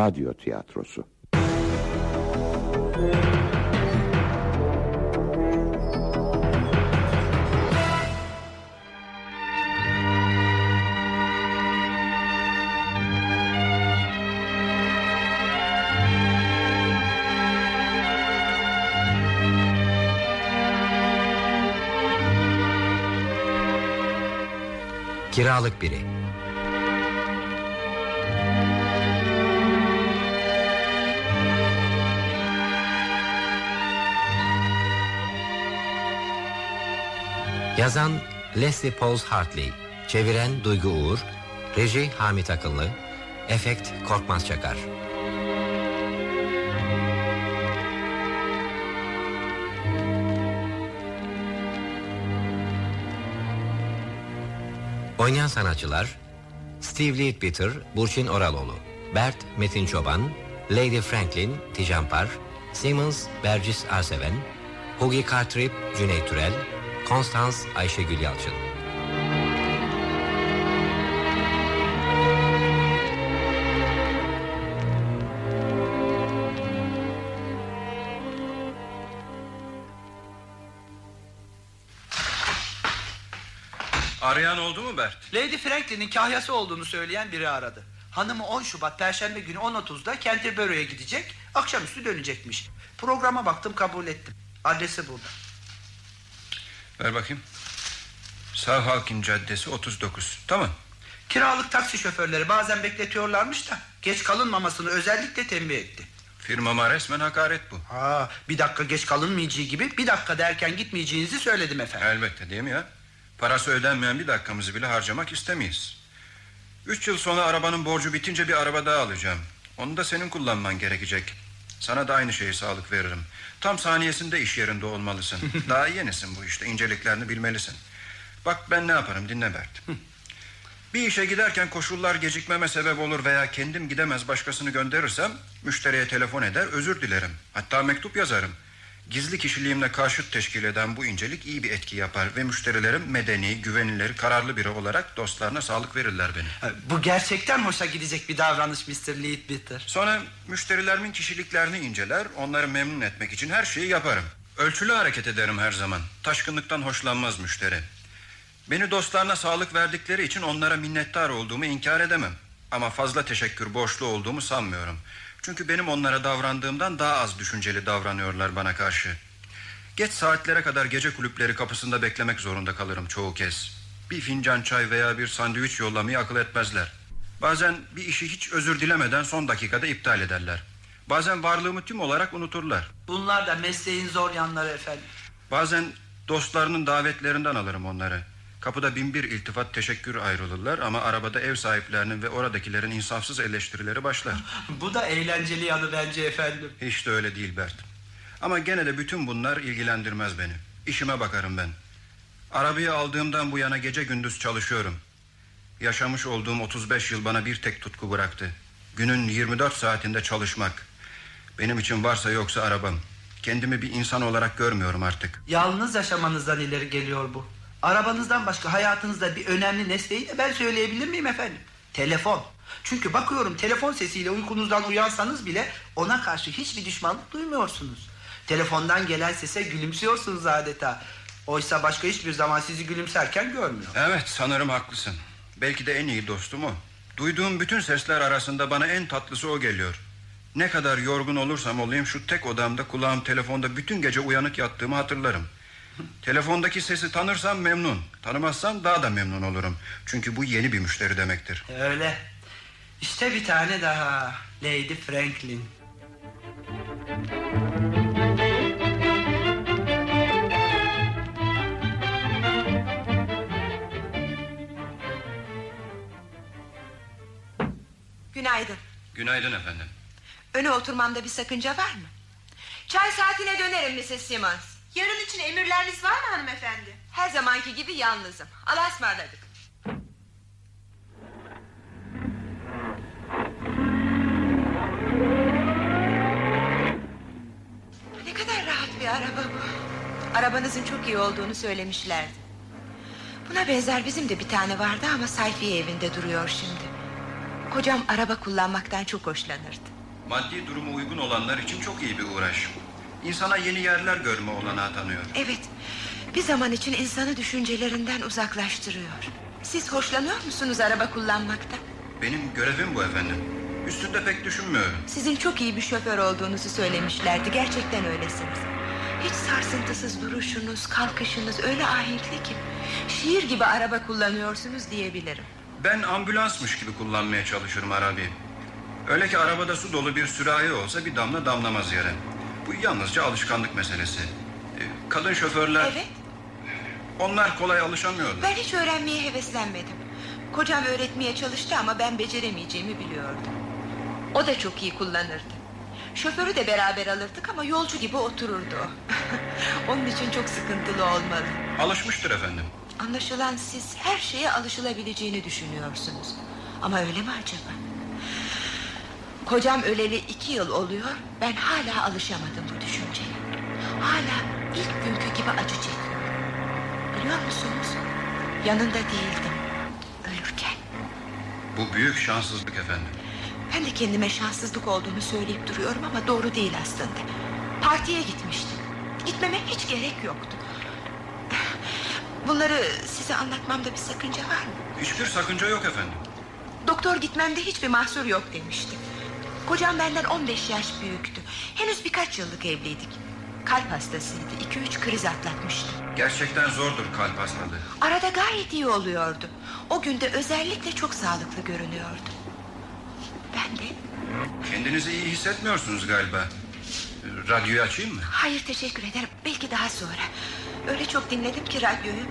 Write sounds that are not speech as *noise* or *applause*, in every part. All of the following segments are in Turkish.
radyo tiyatrosu. Kiralık biri. Yazan Leslie Pauls Hartley, çeviren Duygu Uğur, reji Hamit Akıllı, efekt Korkmaz Çakar. Oynayan sanatçılar Steve Leadbeater, Burçin Oraloğlu Bert Metin Çoban Lady Franklin Tijampar Simmons Bercis Arseven Hugi Cartrip Cüneyt Türel Konstans Ayşegül Yalçın Arayan oldu mu Bert? Lady Franklin'in kahyası olduğunu söyleyen biri aradı. Hanımı 10 Şubat Perşembe günü 10.30'da Canterbury'e gidecek, akşamüstü dönecekmiş. Programa baktım kabul ettim. Adresi burada. Ver bakayım. Sağhalkin Caddesi 39. Tamam. Kiralık taksi şoförleri bazen bekletiyorlarmış da geç kalınmamasını özellikle tembih etti. Firmama resmen hakaret bu. Ha, bir dakika geç kalınmayacağı gibi bir dakika derken gitmeyeceğinizi söyledim efendim. Elbette değil mi ya? Parası ödenmeyen bir dakikamızı bile harcamak istemeyiz. Üç yıl sonra arabanın borcu bitince bir araba daha alacağım. Onu da senin kullanman gerekecek. Sana da aynı şeyi sağlık veririm. Tam saniyesinde iş yerinde olmalısın. *laughs* daha yenisin bu işte inceliklerini bilmelisin. Bak ben ne yaparım dinle Bert. Bir işe giderken koşullar gecikmeme sebep olur veya kendim gidemez başkasını gönderirsem müşteriye telefon eder özür dilerim. Hatta mektup yazarım. Gizli kişiliğimle karşıt teşkil eden bu incelik iyi bir etki yapar ve müşterilerim medeni, güvenilir, kararlı biri olarak dostlarına sağlık verirler beni. Bu gerçekten hoşa gidecek bir davranış Mr. Leadbeater. Sonra müşterilerimin kişiliklerini inceler, onları memnun etmek için her şeyi yaparım. Ölçülü hareket ederim her zaman. Taşkınlıktan hoşlanmaz müşteri. Beni dostlarına sağlık verdikleri için onlara minnettar olduğumu inkar edemem. Ama fazla teşekkür borçlu olduğumu sanmıyorum. Çünkü benim onlara davrandığımdan daha az düşünceli davranıyorlar bana karşı. Geç saatlere kadar gece kulüpleri kapısında beklemek zorunda kalırım çoğu kez. Bir fincan çay veya bir sandviç yollamayı akıl etmezler. Bazen bir işi hiç özür dilemeden son dakikada iptal ederler. Bazen varlığımı tüm olarak unuturlar. Bunlar da mesleğin zor yanları efendim. Bazen dostlarının davetlerinden alırım onları. Kapıda bin bir iltifat teşekkür ayrılırlar ama arabada ev sahiplerinin ve oradakilerin insafsız eleştirileri başlar. Bu da eğlenceli yanı bence efendim. Hiç de öyle değil Bert. Ama gene de bütün bunlar ilgilendirmez beni. İşime bakarım ben. Arabayı aldığımdan bu yana gece gündüz çalışıyorum. Yaşamış olduğum 35 yıl bana bir tek tutku bıraktı. Günün 24 saatinde çalışmak. Benim için varsa yoksa arabam. Kendimi bir insan olarak görmüyorum artık. Yalnız yaşamanızdan ileri geliyor bu. Arabanızdan başka hayatınızda bir önemli nesneyi de ben söyleyebilir miyim efendim? Telefon. Çünkü bakıyorum telefon sesiyle uykunuzdan uyansanız bile ona karşı hiçbir düşmanlık duymuyorsunuz. Telefondan gelen sese gülümsüyorsunuz adeta. Oysa başka hiçbir zaman sizi gülümserken görmüyor. Evet sanırım haklısın. Belki de en iyi dostum o. Duyduğum bütün sesler arasında bana en tatlısı o geliyor. Ne kadar yorgun olursam olayım şu tek odamda kulağım telefonda bütün gece uyanık yattığımı hatırlarım. Telefondaki sesi tanırsam memnun. Tanımazsam daha da memnun olurum. Çünkü bu yeni bir müşteri demektir. Öyle. İşte bir tane daha. Lady Franklin. Günaydın. Günaydın efendim. Öne oturmamda bir sakınca var mı? Çay saatine dönerim Mrs. Simmons. Yarın için emirleriniz var mı hanımefendi? Her zamanki gibi yalnızım. Allah'a ısmarladık. Ne kadar rahat bir araba bu. Arabanızın çok iyi olduğunu söylemişlerdi. Buna benzer bizim de bir tane vardı ama Sayfiye evinde duruyor şimdi. Kocam araba kullanmaktan çok hoşlanırdı. Maddi durumu uygun olanlar için çok iyi bir uğraş. İnsana yeni yerler görme olanağı tanıyor. Evet. Bir zaman için insanı düşüncelerinden uzaklaştırıyor. Siz hoşlanıyor musunuz araba kullanmaktan? Benim görevim bu efendim. Üstünde pek düşünmüyorum. Sizin çok iyi bir şoför olduğunuzu söylemişlerdi. Gerçekten öylesiniz. Hiç sarsıntısız duruşunuz, kalkışınız öyle ahenkli ki... ...şiir gibi araba kullanıyorsunuz diyebilirim. Ben ambulansmış gibi kullanmaya çalışırım Arabi. Öyle ki arabada su dolu bir sürahi olsa bir damla damlamaz yere. Bu yalnızca alışkanlık meselesi. Ee, Kadın şoförler... Evet, Onlar kolay alışamıyorlar. ben hiç öğrenmeye heveslenmedim. Kocam öğretmeye çalıştı ama ben beceremeyeceğimi biliyordum. O da çok iyi kullanırdı. Şoförü de beraber alırdık ama yolcu gibi otururdu o. *laughs* Onun için çok sıkıntılı olmalı. Alışmıştır efendim. Anlaşılan siz her şeye alışılabileceğini düşünüyorsunuz. Ama öyle mi acaba? Kocam öleli iki yıl oluyor. Ben hala alışamadım bu düşünceye. Hala ilk günkü gibi acı çekiyorum. Biliyor musunuz? Yanında değildim. Ölürken. Bu büyük şanssızlık efendim. Ben de kendime şanssızlık olduğunu söyleyip duruyorum ama doğru değil aslında. Partiye gitmiştim. Gitmeme hiç gerek yoktu. Bunları size anlatmamda bir sakınca var mı? Hiçbir sakınca yok efendim. Doktor gitmemde hiçbir mahsur yok demişti. Kocam benden 15 yaş büyüktü. Henüz birkaç yıllık evliydik. Kalp hastasıydı. 2-3 kriz atlatmıştı. Gerçekten zordur kalp hastalığı. Arada gayet iyi oluyordu. O günde özellikle çok sağlıklı görünüyordu. Ben de Kendinizi iyi hissetmiyorsunuz galiba. Radyoyu açayım mı? hayır teşekkür ederim. Belki daha sonra. Öyle çok dinledim ki radyoyu.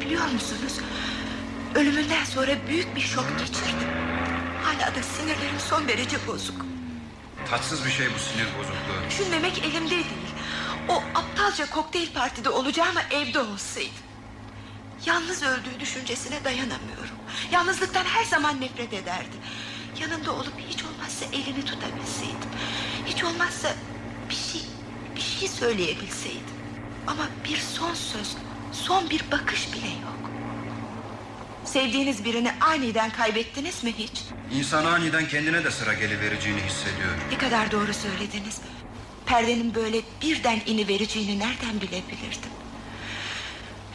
Biliyor musunuz? Ölümünden sonra büyük bir şok geçirdim. Hala da sinirlerim son derece bozuk. Tatsız bir şey bu sinir bozukluğu. Düşünmemek elimde değil. O aptalca kokteyl partide olacağıma evde olsaydım. Yalnız öldüğü düşüncesine dayanamıyorum. Yalnızlıktan her zaman nefret ederdi. Yanında olup hiç olmazsa elini tutabilseydim. Hiç olmazsa bir şey, bir şey söyleyebilseydim. Ama bir son söz, son bir bakış bile yok. Sevdiğiniz birini aniden kaybettiniz mi hiç? İnsan aniden kendine de sıra gelivereceğini hissediyor. Ne kadar doğru söylediniz. Perdenin böyle birden ini vereceğini nereden bilebilirdim?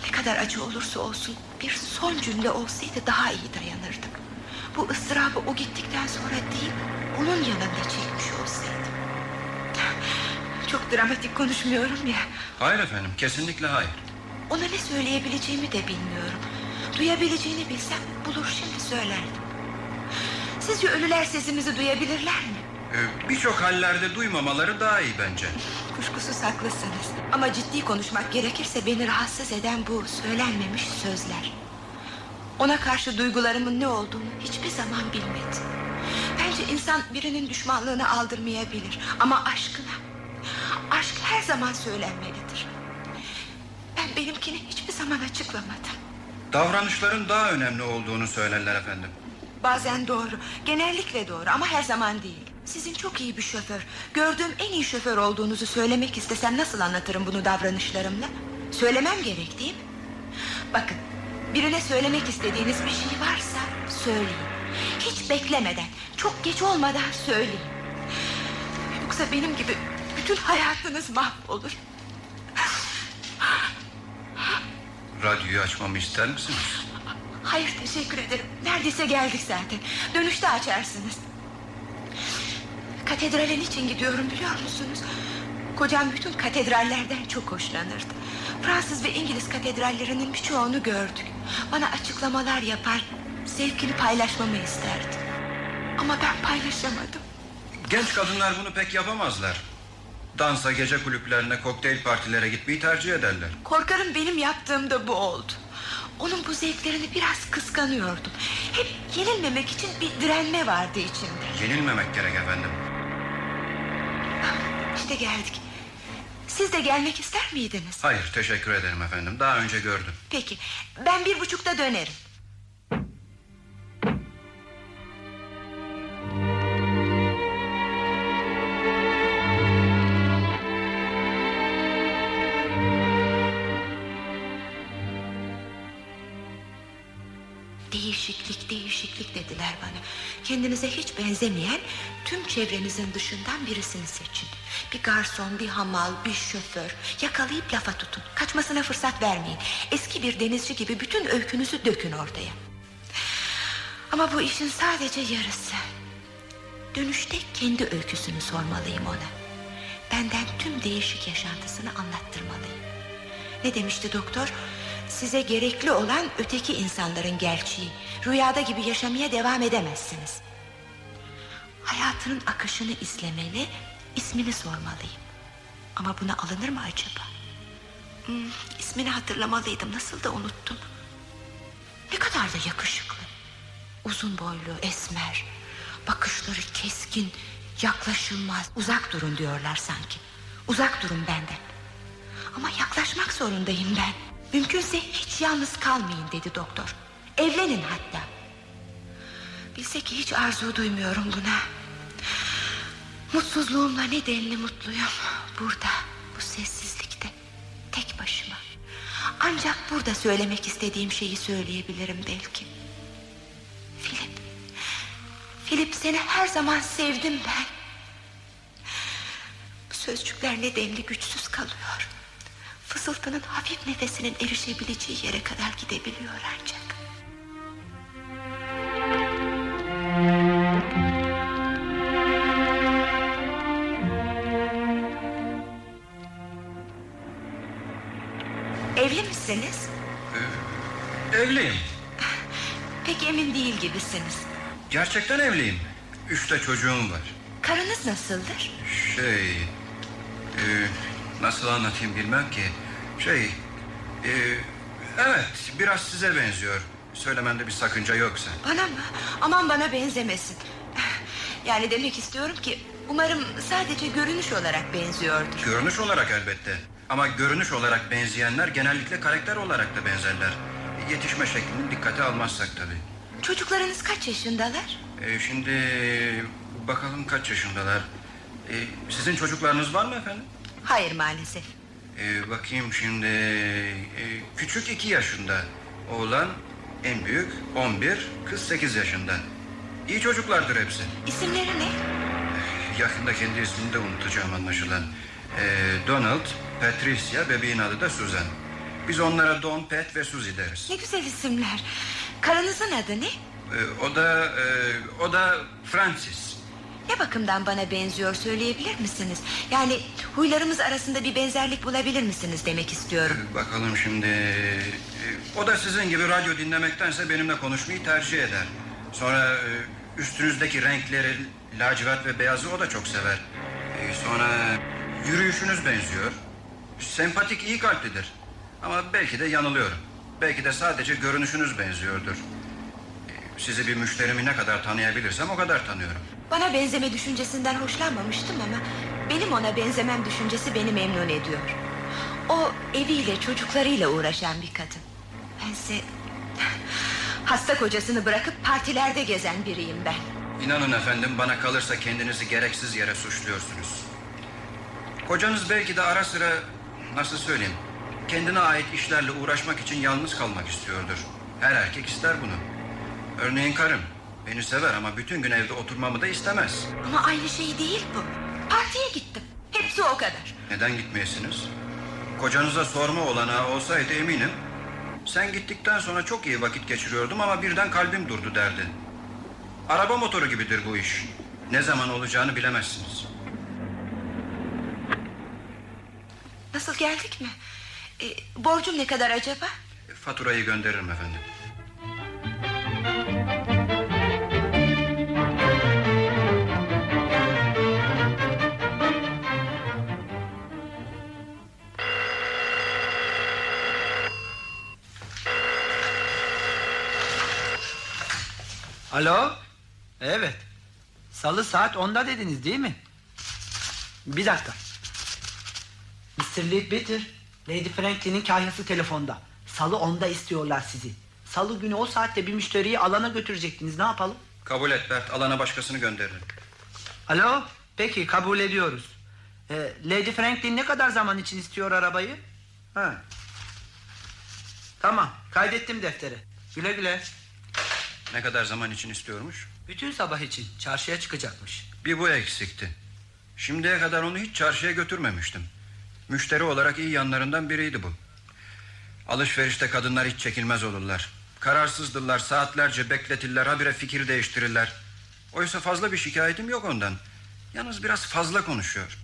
Ne kadar acı olursa olsun bir son cümle olsaydı daha iyi dayanırdık. Bu ıstırabı o gittikten sonra değil, onun yanında çekmiş olsaydım. Çok dramatik konuşmuyorum ya. Hayır efendim kesinlikle hayır. Ona ne söyleyebileceğimi de bilmiyorum. Duyabileceğini bilsem bulur şimdi söylerdim. Sizce ölüler sesimizi duyabilirler mi? Ee, Birçok hallerde duymamaları daha iyi bence. Kuşkusuz haklısınız. Ama ciddi konuşmak gerekirse beni rahatsız eden bu söylenmemiş sözler. Ona karşı duygularımın ne olduğunu hiçbir zaman bilmedim. Bence insan birinin düşmanlığını aldırmayabilir. Ama aşkına, aşk her zaman söylenmelidir. Ben benimkini hiçbir zaman açıklamadım. Davranışların daha önemli olduğunu söylerler efendim. Bazen doğru, genellikle doğru ama her zaman değil. Sizin çok iyi bir şoför, gördüğüm en iyi şoför olduğunuzu söylemek istesem nasıl anlatırım bunu davranışlarımla? Söylemem gerek değil mi? Bakın, birine söylemek istediğiniz bir şey varsa söyleyin. Hiç beklemeden, çok geç olmadan söyleyin. Yoksa benim gibi bütün hayatınız mahvolur. Radyoyu açmamı ister misiniz? Hayır teşekkür ederim. Neredeyse geldik zaten. Dönüşte açarsınız. Katedrale niçin gidiyorum biliyor musunuz? Kocam bütün katedrallerden çok hoşlanırdı. Fransız ve İngiliz katedrallerinin birçoğunu gördük. Bana açıklamalar yapar, zevkini paylaşmamı isterdi. Ama ben paylaşamadım. Genç kadınlar bunu pek yapamazlar. Dansa, gece kulüplerine, kokteyl partilere gitmeyi tercih ederler. Korkarım benim yaptığım da bu oldu. Onun bu zevklerini biraz kıskanıyordum. Hep yenilmemek için bir direnme vardı içimde. Yenilmemek gerek efendim. İşte geldik. Siz de gelmek ister miydiniz? Hayır, teşekkür ederim efendim. Daha önce gördüm. Peki ben bir buçukta dönerim. Değişiklik dediler bana. Kendinize hiç benzemeyen tüm çevrenizin dışından birisini seçin. Bir garson, bir hamal, bir şoför. Yakalayıp lafa tutun. Kaçmasına fırsat vermeyin. Eski bir denizci gibi bütün öykünüzü dökün ortaya. Ama bu işin sadece yarısı. Dönüşte kendi öyküsünü sormalıyım ona. Benden tüm değişik yaşantısını anlattırmalıyım. Ne demişti doktor? Size gerekli olan öteki insanların gerçeği. Rüyada gibi yaşamaya devam edemezsiniz. Hayatının akışını izlemeli, ismini sormalıyım. Ama buna alınır mı acaba? Hmm, ismini hatırlamalıydım, nasıl da unuttum. Ne kadar da yakışıklı. Uzun boylu, esmer. Bakışları keskin, yaklaşılmaz. Uzak durun diyorlar sanki. Uzak durun benden. Ama yaklaşmak zorundayım ben. Mümkünse hiç yalnız kalmayın dedi doktor. Evlenin hatta. Bilse ki hiç arzu duymuyorum buna. Mutsuzluğumla ne denli mutluyum. Burada, bu sessizlikte. Tek başıma. Ancak burada söylemek istediğim şeyi söyleyebilirim belki. Filip. Filip seni her zaman sevdim ben. Bu sözcükler ne denli güçsüz kalıyor. Fısıltının hafif nefesinin erişebileceği yere kadar gidebiliyor ancak. Evli misiniz? Evliyim. Pek emin değil gibisiniz. Gerçekten evliyim. Üç de çocuğum var. Karınız nasıldır? Şey... e, nasıl anlatayım bilmem ki. Şey... e, evet biraz size benziyor. Söylemende bir sakınca yoksa. Bana mı? Aman bana benzemesin. Yani demek istiyorum ki umarım sadece görünüş olarak benziyordur. Görünüş olarak elbette. Ama görünüş olarak benzeyenler genellikle karakter olarak da benzerler. Yetişme şeklini dikkate almazsak tabii. Çocuklarınız kaç yaşındalar? E, şimdi bakalım kaç yaşındalar. E, sizin çocuklarınız var mı efendim? Hayır maalesef. E, bakayım şimdi e, küçük iki yaşında. Oğlan en büyük 11, kız 8 yaşında. İyi çocuklardır hepsi. İsimleri ne? Yakında kendi ismini de unutacağım anlaşılan. E, Donald, Patricia, bebeğin adı da Susan. Biz onlara Don, Pat ve Suzy deriz. Ne güzel isimler. Karınızın adı ne? E, o da e, o da Francis. Ne bakımdan bana benziyor söyleyebilir misiniz? Yani huylarımız arasında bir benzerlik bulabilir misiniz demek istiyorum. E, Bakalım şimdi. e, O da sizin gibi radyo dinlemektense benimle konuşmayı tercih eder. Sonra e, üstünüzdeki renkleri lacivert ve beyazı o da çok sever. Sonra yürüyüşünüz benziyor. Sempatik iyi kalplidir. Ama belki de yanılıyorum. Belki de sadece görünüşünüz benziyordur. Sizi bir müşterimi ne kadar tanıyabilirsem o kadar tanıyorum. Bana benzeme düşüncesinden hoşlanmamıştım ama... ...benim ona benzemem düşüncesi beni memnun ediyor. O eviyle çocuklarıyla uğraşan bir kadın. Bense... ...hasta kocasını bırakıp partilerde gezen biriyim ben. İnanın efendim bana kalırsa kendinizi gereksiz yere suçluyorsunuz. Kocanız belki de ara sıra nasıl söyleyeyim kendine ait işlerle uğraşmak için yalnız kalmak istiyordur. Her erkek ister bunu. Örneğin karım beni sever ama bütün gün evde oturmamı da istemez. Ama aynı şey değil bu. Partiye gittim. Hepsi o kadar. Neden gitmeyesiniz? Kocanıza sorma olanağı olsaydı eminim sen gittikten sonra çok iyi vakit geçiriyordum ama birden kalbim durdu derdi. Araba motoru gibidir bu iş. Ne zaman olacağını bilemezsiniz. Nasıl geldik mi? E, borcum ne kadar acaba? Faturayı gönderirim efendim. Alo? Evet. Salı saat 10'da dediniz değil mi? Bir dakika. Mr. Leadbeater, Lady Franklin'in kahyası telefonda. Salı 10'da istiyorlar sizi. Salı günü o saatte bir müşteriyi alana götürecektiniz. Ne yapalım? Kabul et Bert. Alana başkasını gönderirim. Alo? Peki kabul ediyoruz. Ee, Lady Franklin ne kadar zaman için istiyor arabayı? Ha. Tamam kaydettim deftere. Güle güle. Ne kadar zaman için istiyormuş? Bütün sabah için çarşıya çıkacakmış. Bir bu eksikti. Şimdiye kadar onu hiç çarşıya götürmemiştim. Müşteri olarak iyi yanlarından biriydi bu. Alışverişte kadınlar hiç çekilmez olurlar. Kararsızdırlar, saatlerce bekletirler, habire fikir değiştirirler. Oysa fazla bir şikayetim yok ondan. Yalnız biraz fazla konuşuyor.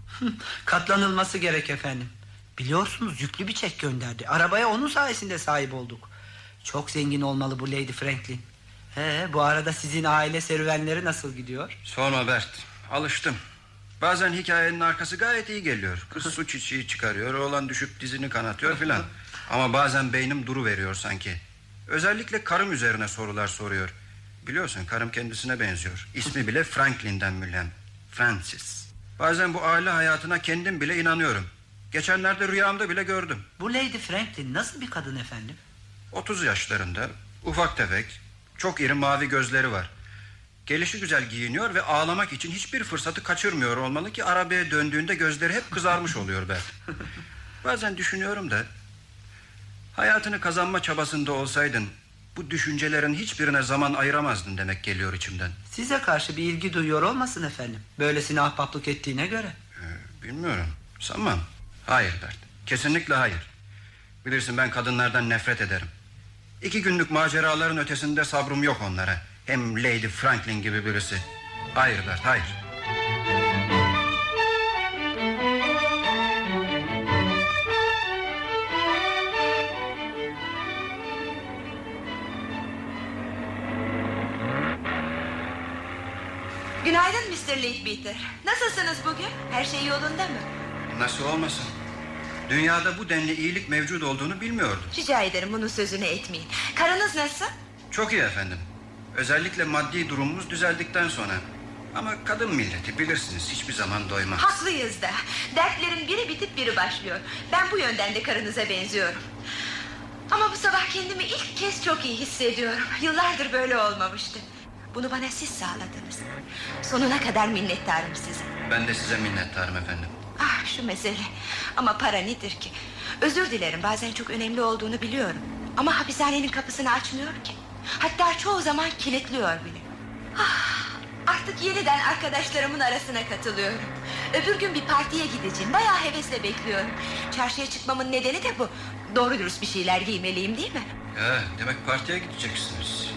Katlanılması gerek efendim. Biliyorsunuz yüklü bir çek gönderdi. Arabaya onun sayesinde sahip olduk. Çok zengin olmalı bu Lady Franklin. He, bu arada sizin aile serüvenleri nasıl gidiyor? Sorma Bert, alıştım. Bazen hikayenin arkası gayet iyi geliyor. Kız su çiçeği çıkarıyor, oğlan düşüp dizini kanatıyor filan. Ama bazen beynim duru veriyor sanki. Özellikle karım üzerine sorular soruyor. Biliyorsun karım kendisine benziyor. İsmi bile Franklin'den mülen. Francis. Bazen bu aile hayatına kendim bile inanıyorum. Geçenlerde rüyamda bile gördüm. Bu Lady Franklin nasıl bir kadın efendim? 30 yaşlarında, ufak tefek, çok iri mavi gözleri var. Gelişi güzel giyiniyor ve ağlamak için hiçbir fırsatı kaçırmıyor olmalı ki arabaya döndüğünde gözleri hep kızarmış oluyor ben. *laughs* Bazen düşünüyorum da hayatını kazanma çabasında olsaydın bu düşüncelerin hiçbirine zaman ayıramazdın demek geliyor içimden. Size karşı bir ilgi duyuyor olmasın efendim. Böylesine ahbaplık ettiğine göre. Ee, bilmiyorum. Sanmam. Hayır Bert. Kesinlikle hayır. Bilirsin ben kadınlardan nefret ederim. İki günlük maceraların ötesinde sabrım yok onlara. Hem Lady Franklin gibi birisi. Hayır Bert, hayır. Günaydın Mr. Leadbeater. Nasılsınız bugün? Her şey yolunda mı? Nasıl olmasın? Dünyada bu denli iyilik mevcut olduğunu bilmiyordum. Rica ederim bunun sözünü etmeyin. Karınız nasıl? Çok iyi efendim. Özellikle maddi durumumuz düzeldikten sonra. Ama kadın milleti bilirsiniz hiçbir zaman doymaz. Haklıyız da. Dertlerin biri bitip biri başlıyor. Ben bu yönden de karınıza benziyorum. Ama bu sabah kendimi ilk kez çok iyi hissediyorum. Yıllardır böyle olmamıştı. Bunu bana siz sağladınız. Sonuna kadar minnettarım size. Ben de size minnettarım efendim. Ah şu mesele. Ama para nedir ki? Özür dilerim bazen çok önemli olduğunu biliyorum. Ama hapishanenin kapısını açmıyor ki. Hatta çoğu zaman kilitliyor bile. Ah, artık yeniden arkadaşlarımın arasına katılıyorum. Öbür gün bir partiye gideceğim. Bayağı hevesle bekliyorum. Çarşıya çıkmamın nedeni de bu. Doğru dürüst bir şeyler giymeliyim değil mi? Ya, demek partiye gideceksiniz.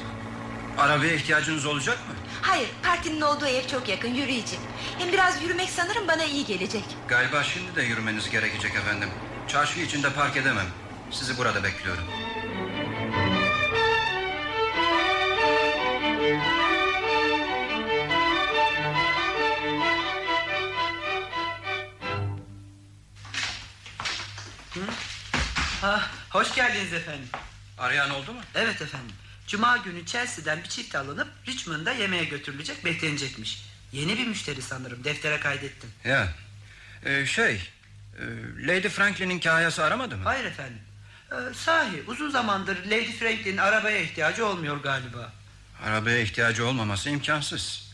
Arabaya ihtiyacınız olacak mı? Hayır, partinin olduğu ev çok yakın, yürüyeceğim. Hem biraz yürümek sanırım bana iyi gelecek. Galiba şimdi de yürümeniz gerekecek efendim. Çarşı içinde park edemem. Sizi burada bekliyorum. Ha, hoş geldiniz efendim. Arayan oldu mu? Evet efendim. Cuma günü Chelsea'den bir çift alınıp Richmond'a yemeğe götürülecek beklenecekmiş. Yeni bir müşteri sanırım. Deftere kaydettim. Ya. Ee, şey. e, Lady Franklin'in kayası aramadı mı? Hayır efendim. Ee, sahi uzun zamandır Lady Franklin'in arabaya ihtiyacı olmuyor galiba. Arabaya ihtiyacı olmaması imkansız.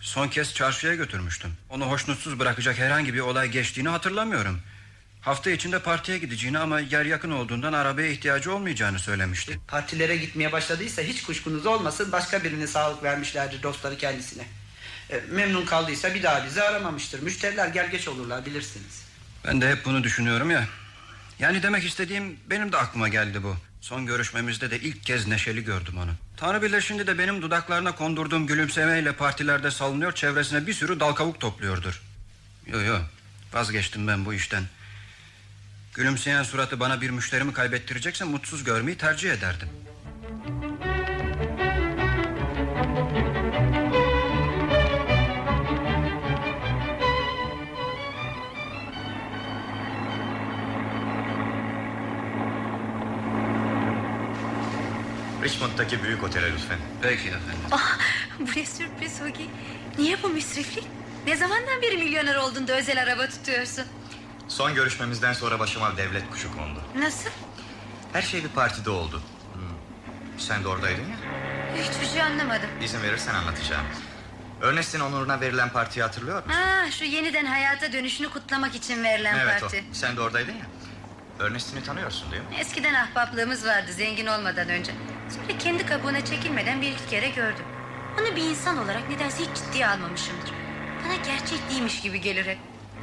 Son kez çarşıya götürmüştüm. Onu hoşnutsuz bırakacak herhangi bir olay geçtiğini hatırlamıyorum. Hafta içinde partiye gideceğini ama yer yakın olduğundan arabaya ihtiyacı olmayacağını söylemişti. Partilere gitmeye başladıysa hiç kuşkunuz olmasın başka birine sağlık vermişlerdir dostları kendisine. Ee, memnun kaldıysa bir daha bizi aramamıştır. Müşteriler gel geç olurlar bilirsiniz. Ben de hep bunu düşünüyorum ya. Yani demek istediğim benim de aklıma geldi bu. Son görüşmemizde de ilk kez neşeli gördüm onu. Tanrı bilir şimdi de benim dudaklarına kondurduğum gülümsemeyle partilerde salınıyor... ...çevresine bir sürü dal kavuk topluyordur. Yo yo vazgeçtim ben bu işten. Gülümseyen suratı bana bir müşterimi kaybettirecekse... ...mutsuz görmeyi tercih ederdim. Richmond'daki büyük otele lütfen. Peki efendim. Ah, bu ne sürpriz Hugi. Niye bu müsriflik? Ne zamandan beri milyoner oldun da özel araba tutuyorsun? Son görüşmemizden sonra başıma devlet kuşu kondu. Nasıl? Her şey bir partide oldu. Hmm. Sen de oradaydın ya. Hiçbir şey anlamadım. İzin verirsen anlatacağım. Ernest'in onuruna verilen partiyi hatırlıyor musun? Ah, şu yeniden hayata dönüşünü kutlamak için verilen evet parti. o. Sen de oradaydın ya. Ernest'ini tanıyorsun değil mi? Eskiden ahbaplığımız vardı zengin olmadan önce. Sonra kendi kabuğuna çekilmeden bir iki kere gördüm. Onu bir insan olarak nedense hiç ciddiye almamışımdır. Bana gerçek değilmiş gibi gelir hep.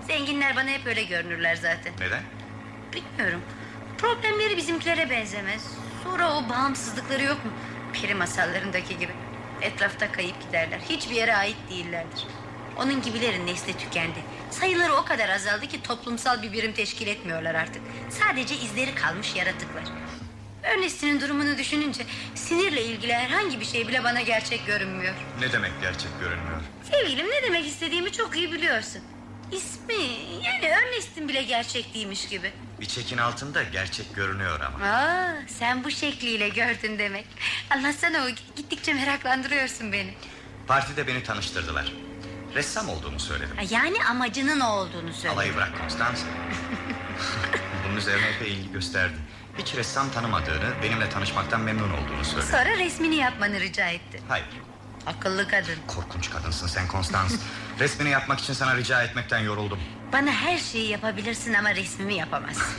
Zenginler bana hep öyle görünürler zaten. Neden? Bilmiyorum. Problemleri bizimkilere benzemez. Sonra o bağımsızlıkları yok mu? Peri masallarındaki gibi. Etrafta kayıp giderler. Hiçbir yere ait değillerdir. Onun gibilerin nesli tükendi. Sayıları o kadar azaldı ki toplumsal bir birim teşkil etmiyorlar artık. Sadece izleri kalmış yaratıklar. Ernest'in durumunu düşününce sinirle ilgili herhangi bir şey bile bana gerçek görünmüyor. Ne demek gerçek görünmüyor? Sevgilim ne demek istediğimi çok iyi biliyorsun. İsmi yani Ernest'in bile gerçek değilmiş gibi. Bir çekin altında gerçek görünüyor ama. Aa, sen bu şekliyle gördün demek. Anlatsana o gittikçe meraklandırıyorsun beni. Partide beni tanıştırdılar. Ressam olduğumu söyledim. Yani amacının o olduğunu söyle. Alayı bırak Konstans. *laughs* Bunun üzerine epey ilgi gösterdi. Hiç ressam tanımadığını, benimle tanışmaktan memnun olduğunu söyledi. Sonra resmini yapmanı rica etti. Hayır, Akıllı kadın. korkunç kadınsın sen Konstans. *laughs* Resmini yapmak için sana rica etmekten yoruldum. Bana her şeyi yapabilirsin ama resmimi yapamazsın.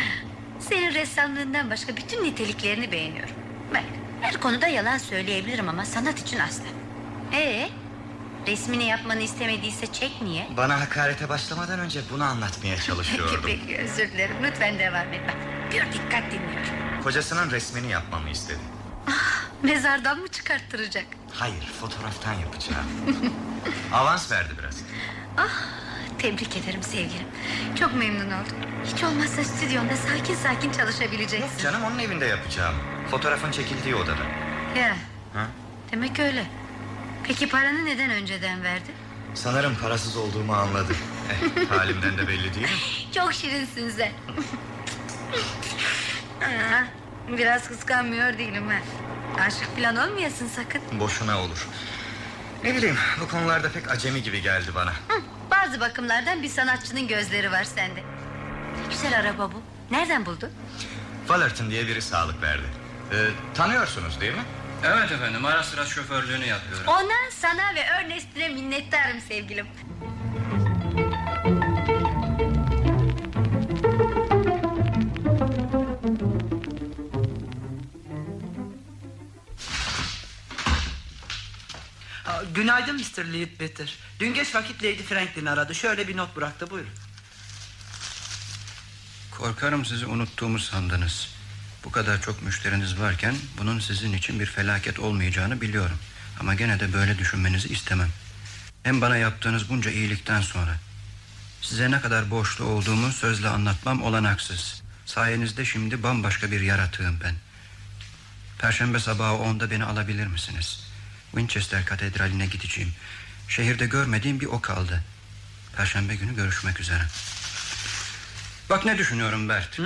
*laughs* Senin ressamlığından başka bütün niteliklerini beğeniyorum. Bak her konuda yalan söyleyebilirim ama sanat için asla. Ee, resmini yapmanı istemediyse çek niye? Bana hakarete başlamadan önce bunu anlatmaya *laughs* Peki çalışıyordum. peki özür dilerim lütfen devam et. Bak bir dikkat dinliyorum. Kocasının resmini yapmamı istedi. Mezardan mı çıkarttıracak? Hayır, fotoğraftan yapacağım. *laughs* Avans verdi biraz. Tebrik ederim sevgilim. Çok memnun oldum. Hiç olmazsa stüdyonda sakin sakin çalışabileceksin. Yok canım onun evinde yapacağım. Fotoğrafın çekildiği odada. Ya Ha? demek öyle. Peki paranı neden önceden verdi? Sanırım parasız olduğumu anladı. Eh, halimden de belli değil mi? *laughs* Çok şirinsin sen. *laughs* Aa, Biraz kıskanmıyor değilim ben. Aşık falan olmayasın sakın. Boşuna olur. Ne bileyim bu konularda pek acemi gibi geldi bana. Hı, bazı bakımlardan bir sanatçının gözleri var sende. Ne güzel araba bu. Nereden buldun? Fullerton diye biri sağlık verdi. Ee, tanıyorsunuz değil mi? Evet efendim ara sıra şoförlüğünü yapıyorum. Ona, sana ve Ernest'ine minnettarım sevgilim. Günaydın Mr. Leadbetter. Dün geç vakit Lady Franklin aradı. Şöyle bir not bıraktı buyurun. Korkarım sizi unuttuğumu sandınız. Bu kadar çok müşteriniz varken bunun sizin için bir felaket olmayacağını biliyorum. Ama gene de böyle düşünmenizi istemem. Hem bana yaptığınız bunca iyilikten sonra. Size ne kadar borçlu olduğumu sözle anlatmam olanaksız. Sayenizde şimdi bambaşka bir yaratığım ben. Perşembe sabahı onda beni alabilir misiniz? Winchester Katedrali'ne gideceğim. Şehirde görmediğim bir o kaldı. Perşembe günü görüşmek üzere. Bak ne düşünüyorum Bert.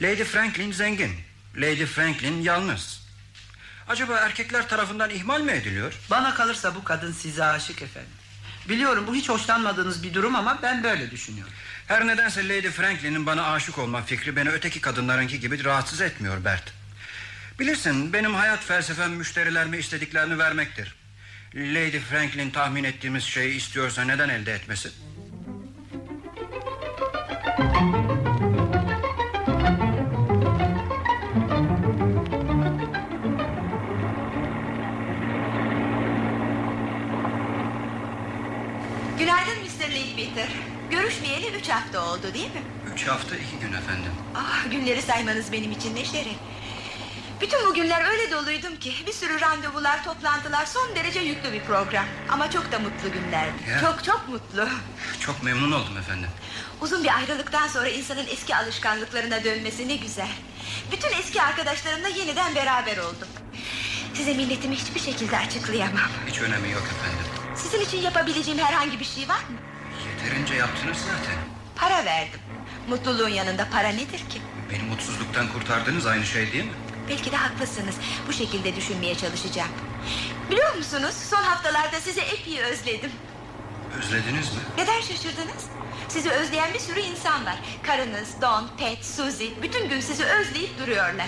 Lady Franklin zengin. Lady Franklin yalnız. Acaba erkekler tarafından ihmal mi ediliyor? Bana kalırsa bu kadın size aşık efendim. Biliyorum bu hiç hoşlanmadığınız bir durum ama ben böyle düşünüyorum. Her nedense Lady Franklin'in bana aşık olma fikri beni öteki kadınlarınki gibi rahatsız etmiyor Bert. Bilirsin benim hayat felsefem müşterilerime istediklerini vermektir. Lady Franklin tahmin ettiğimiz şeyi istiyorsa neden elde etmesin? Günaydın Mr. Leadbeater. Görüşmeyeli üç hafta oldu değil mi? Üç hafta iki gün efendim. Ah günleri saymanız benim için ne şeref. Bütün bu günler öyle doluydum ki bir sürü randevular, toplantılar, son derece yüklü bir program. Ama çok da mutlu günlerdi. Ya. Çok çok mutlu. Çok memnun oldum efendim. Uzun bir ayrılıktan sonra insanın eski alışkanlıklarına dönmesi ne güzel. Bütün eski arkadaşlarımla yeniden beraber oldum. Size minnetimi hiçbir şekilde açıklayamam. Hiç önemi yok efendim. Sizin için yapabileceğim herhangi bir şey var mı? Yeterince yaptınız zaten. Para verdim. Mutluluğun yanında para nedir ki? Beni mutsuzluktan kurtardınız aynı şey değil mi? Belki de haklısınız. Bu şekilde düşünmeye çalışacağım. Biliyor musunuz son haftalarda sizi epey özledim. Özlediniz mi? Neden şaşırdınız? Sizi özleyen bir sürü insan var. Karınız, Don, Pet, Suzy bütün gün sizi özleyip duruyorlar.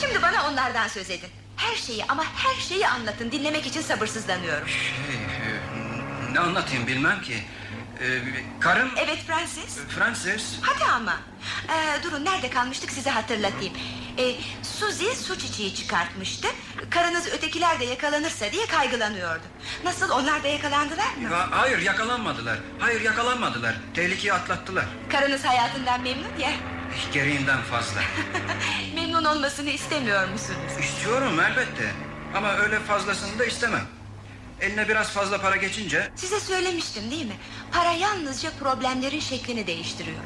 Şimdi bana onlardan söz edin. Her şeyi ama her şeyi anlatın. Dinlemek için sabırsızlanıyorum. Şey, e, ne anlatayım bilmem ki. Ee, karım Evet Francis. Frances. Hadi ama. Ee, durun nerede kalmıştık size hatırlatayım. Ee, Suzy su çiçeği çıkartmıştı. Karınız ötekiler de yakalanırsa diye kaygılanıyordu. Nasıl onlar da yakalandılar mı? Ha- hayır yakalanmadılar. Hayır yakalanmadılar. Tehlikeyi atlattılar. Karınız hayatından memnun ya. Gereğinden fazla. *laughs* Memnun olmasını istemiyor musunuz? İstiyorum elbette. Ama öyle fazlasını da istemem. Eline biraz fazla para geçince Size söylemiştim değil mi? Para yalnızca problemlerin şeklini değiştiriyor.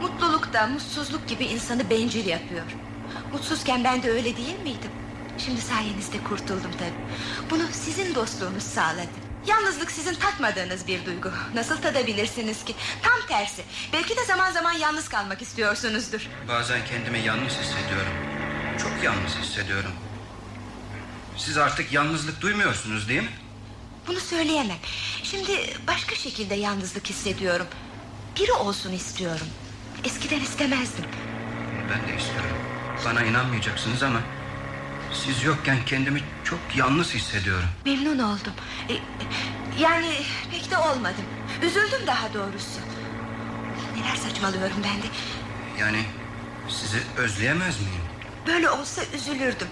Mutluluk da mutsuzluk gibi insanı bencil yapıyor. Mutsuzken ben de öyle değil miydim? Şimdi sayenizde kurtuldum tabii. Bunu sizin dostluğunuz sağladı. Yalnızlık sizin tatmadığınız bir duygu. Nasıl tadabilirsiniz ki? Tam tersi. Belki de zaman zaman yalnız kalmak istiyorsunuzdur. bazen kendimi yalnız hissediyorum. Çok yalnız hissediyorum. Siz artık yalnızlık duymuyorsunuz değil mi? Bunu söyleyemem. Şimdi başka şekilde yalnızlık hissediyorum. Biri olsun istiyorum. Eskiden istemezdim. Ben de istiyorum. Bana inanmayacaksınız ama siz yokken kendimi çok yalnız hissediyorum. Memnun oldum. E, e, yani pek de olmadım. Üzüldüm daha doğrusu. Neler saçmalıyorum ben de. Yani sizi özleyemez miyim? Böyle olsa üzülürdüm.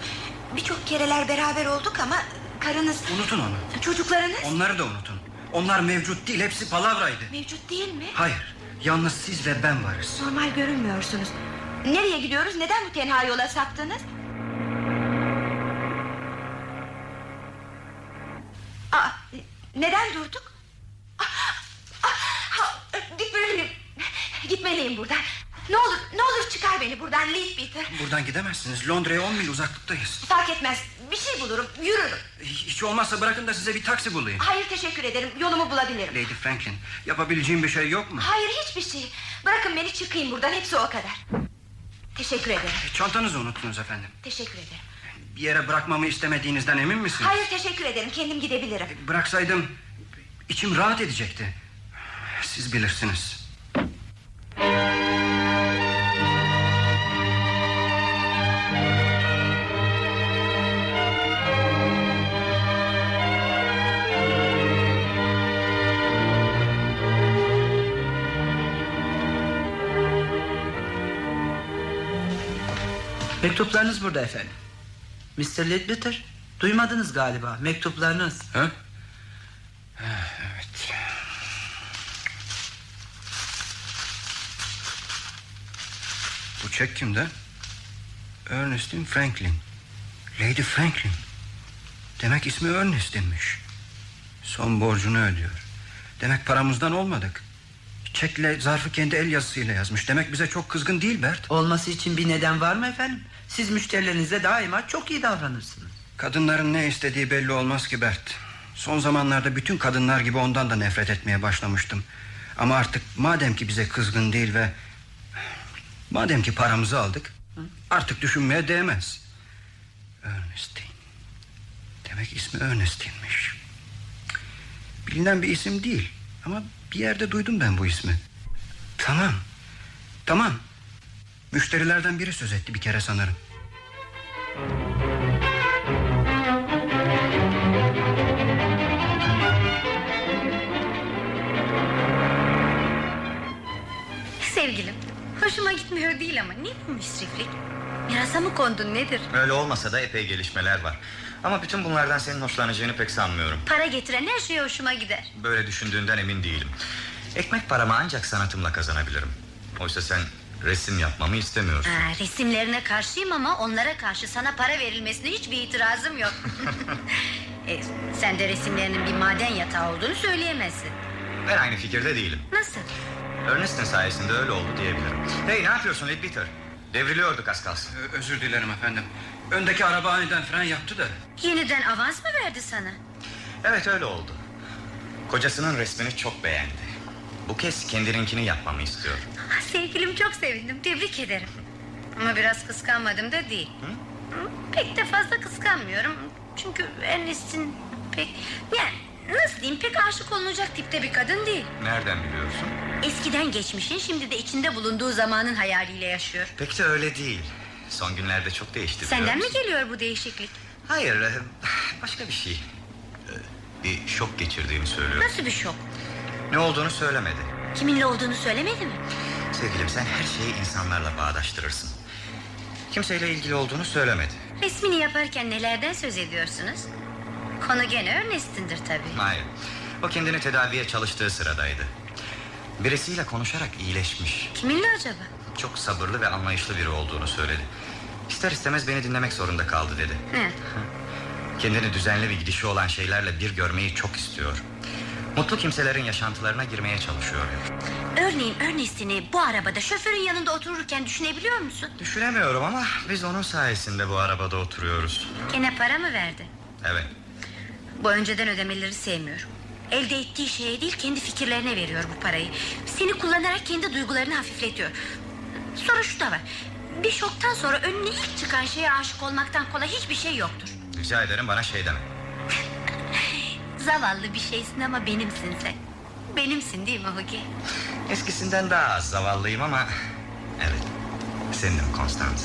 Birçok kereler beraber olduk ama karınız... Unutun onu. Çocuklarınız Onları da unutun. Onlar mevcut değil, hepsi palavraydı. mevcut değil mi? Hayır, yalnız siz ve ben varız. Normal görünmüyorsunuz. Nereye gidiyoruz? Neden bu tenha yola saptınız? Aa, neden durduk? Ah, ah, ah, Gitmeliyim. Gitmeliyim buradan. Ne olur, ne olur çıkar beni buradan Leadbeater. Buradan gidemezsiniz. Londra'ya 10 mil uzaklıktayız. Fark etmez. Bir şey bulurum. Yürürüm. Hiç olmazsa bırakın da size bir taksi bulayım. Hayır teşekkür ederim. Yolumu bulabilirim. Lady Franklin, yapabileceğim bir şey yok mu? Hayır hiçbir şey. Bırakın beni çıkayım buradan. Hepsi o kadar. Teşekkür ederim. Çantanızı unuttunuz efendim. Teşekkür ederim. Bir yere bırakmamı istemediğinizden emin misiniz? Hayır teşekkür ederim. Kendim gidebilirim. Bıraksaydım içim rahat edecekti. Siz bilirsiniz. Mektuplarınız burada efendim. Mr. Ledbetter, duymadınız galiba mektuplarınız. Ha? Evet. Bu çek kimde? Ernestine Franklin. Lady Franklin. Demek ismi Ernestine'miş. Son borcunu ödüyor. Demek paramızdan olmadık. Çekle zarfı kendi el yazısıyla yazmış. Demek bize çok kızgın değil Bert. Olması için bir neden var mı efendim? Siz müşterilerinize daima çok iyi davranırsınız. Kadınların ne istediği belli olmaz ki Bert. Son zamanlarda bütün kadınlar gibi ondan da nefret etmeye başlamıştım. Ama artık madem ki bize kızgın değil ve... Madem ki paramızı aldık... Artık düşünmeye değmez. Ernestine. Demek ismi Ernestine'miş. Bilinen bir isim değil. Ama bir yerde duydum ben bu ismi. Tamam. Tamam. Müşterilerden biri söz etti bir kere sanırım. Sevgilim hoşuma gitmiyor değil ama ne bu müsriflik? Mirasa mı kondun nedir? Öyle olmasa da epey gelişmeler var. Ama bütün bunlardan senin hoşlanacağını pek sanmıyorum. Para getiren her şey hoşuma gider. Böyle düşündüğünden emin değilim. Ekmek paramı ancak sanatımla kazanabilirim. Oysa sen resim yapmamı istemiyorsun. Ha, resimlerine karşıyım ama onlara karşı sana para verilmesine hiçbir itirazım yok. *laughs* e, sen de resimlerinin bir maden yatağı olduğunu söyleyemezsin. Ben aynı fikirde değilim. Nasıl? Ernest'in sayesinde öyle oldu diyebilirim. Hey ne yapıyorsun Leadbeater? Devriliyorduk az kalsın. Ö- Özür dilerim efendim. Öndeki araba aniden fren yaptı da. Yeniden avans mı verdi sana? Evet öyle oldu. Kocasının resmini çok beğendi. Bu kez kendininkini yapmamı istiyor. Sevgilim çok sevindim tebrik ederim. Ama biraz kıskanmadım da değil. Hı, Pek de fazla kıskanmıyorum. Çünkü Ernest'in pek... Yani nasıl diyeyim pek aşık olunacak tipte bir kadın değil. Nereden biliyorsun? Eskiden geçmişin şimdi de içinde bulunduğu zamanın hayaliyle yaşıyor. Pek de öyle değil. Son günlerde çok değişti. biliyor Senden mi musun? geliyor bu değişiklik? Hayır e, başka bir şey. E, Bir şok geçirdiğini söylüyor. Nasıl bir şok? Ne olduğunu söylemedi. Kiminle olduğunu söylemedi mi? Sevgilim sen her şeyi insanlarla bağdaştırırsın. Kimseyle ilgili olduğunu söylemedi. Resmini yaparken nelerden söz ediyorsunuz? Konu gene Ernest'indir tabii. Hayır. O kendini tedaviye çalıştığı sıradaydı. Birisiyle konuşarak iyileşmiş. Kiminle acaba? Çok sabırlı ve anlayışlı biri olduğunu söyledi. İster istemez beni dinlemek zorunda kaldı dedi. Ne? Kendini düzenli bir gidişi olan şeylerle bir görmeyi çok istiyor. Mutlu kimselerin yaşantılarına girmeye çalışıyor. Örneğin Ernest'ini bu arabada şoförün yanında otururken düşünebiliyor musun? Düşünemiyorum ama biz onun sayesinde bu arabada oturuyoruz. Gene para mı verdi? Evet. Bu önceden ödemeleri sevmiyorum. Elde ettiği şeye değil kendi fikirlerine veriyor bu parayı. Seni kullanarak kendi duygularını hafifletiyor. Sonra şu da var. Bir şoktan sonra önüne ilk çıkan şeye aşık olmaktan kolay hiçbir şey yoktur. Rica ederim bana şey deme. Zavallı bir şeysin ama benimsin sen. Benimsin değil mi Hugi? Eskisinden daha az zavallıyım ama... Evet. Seninim Konstans.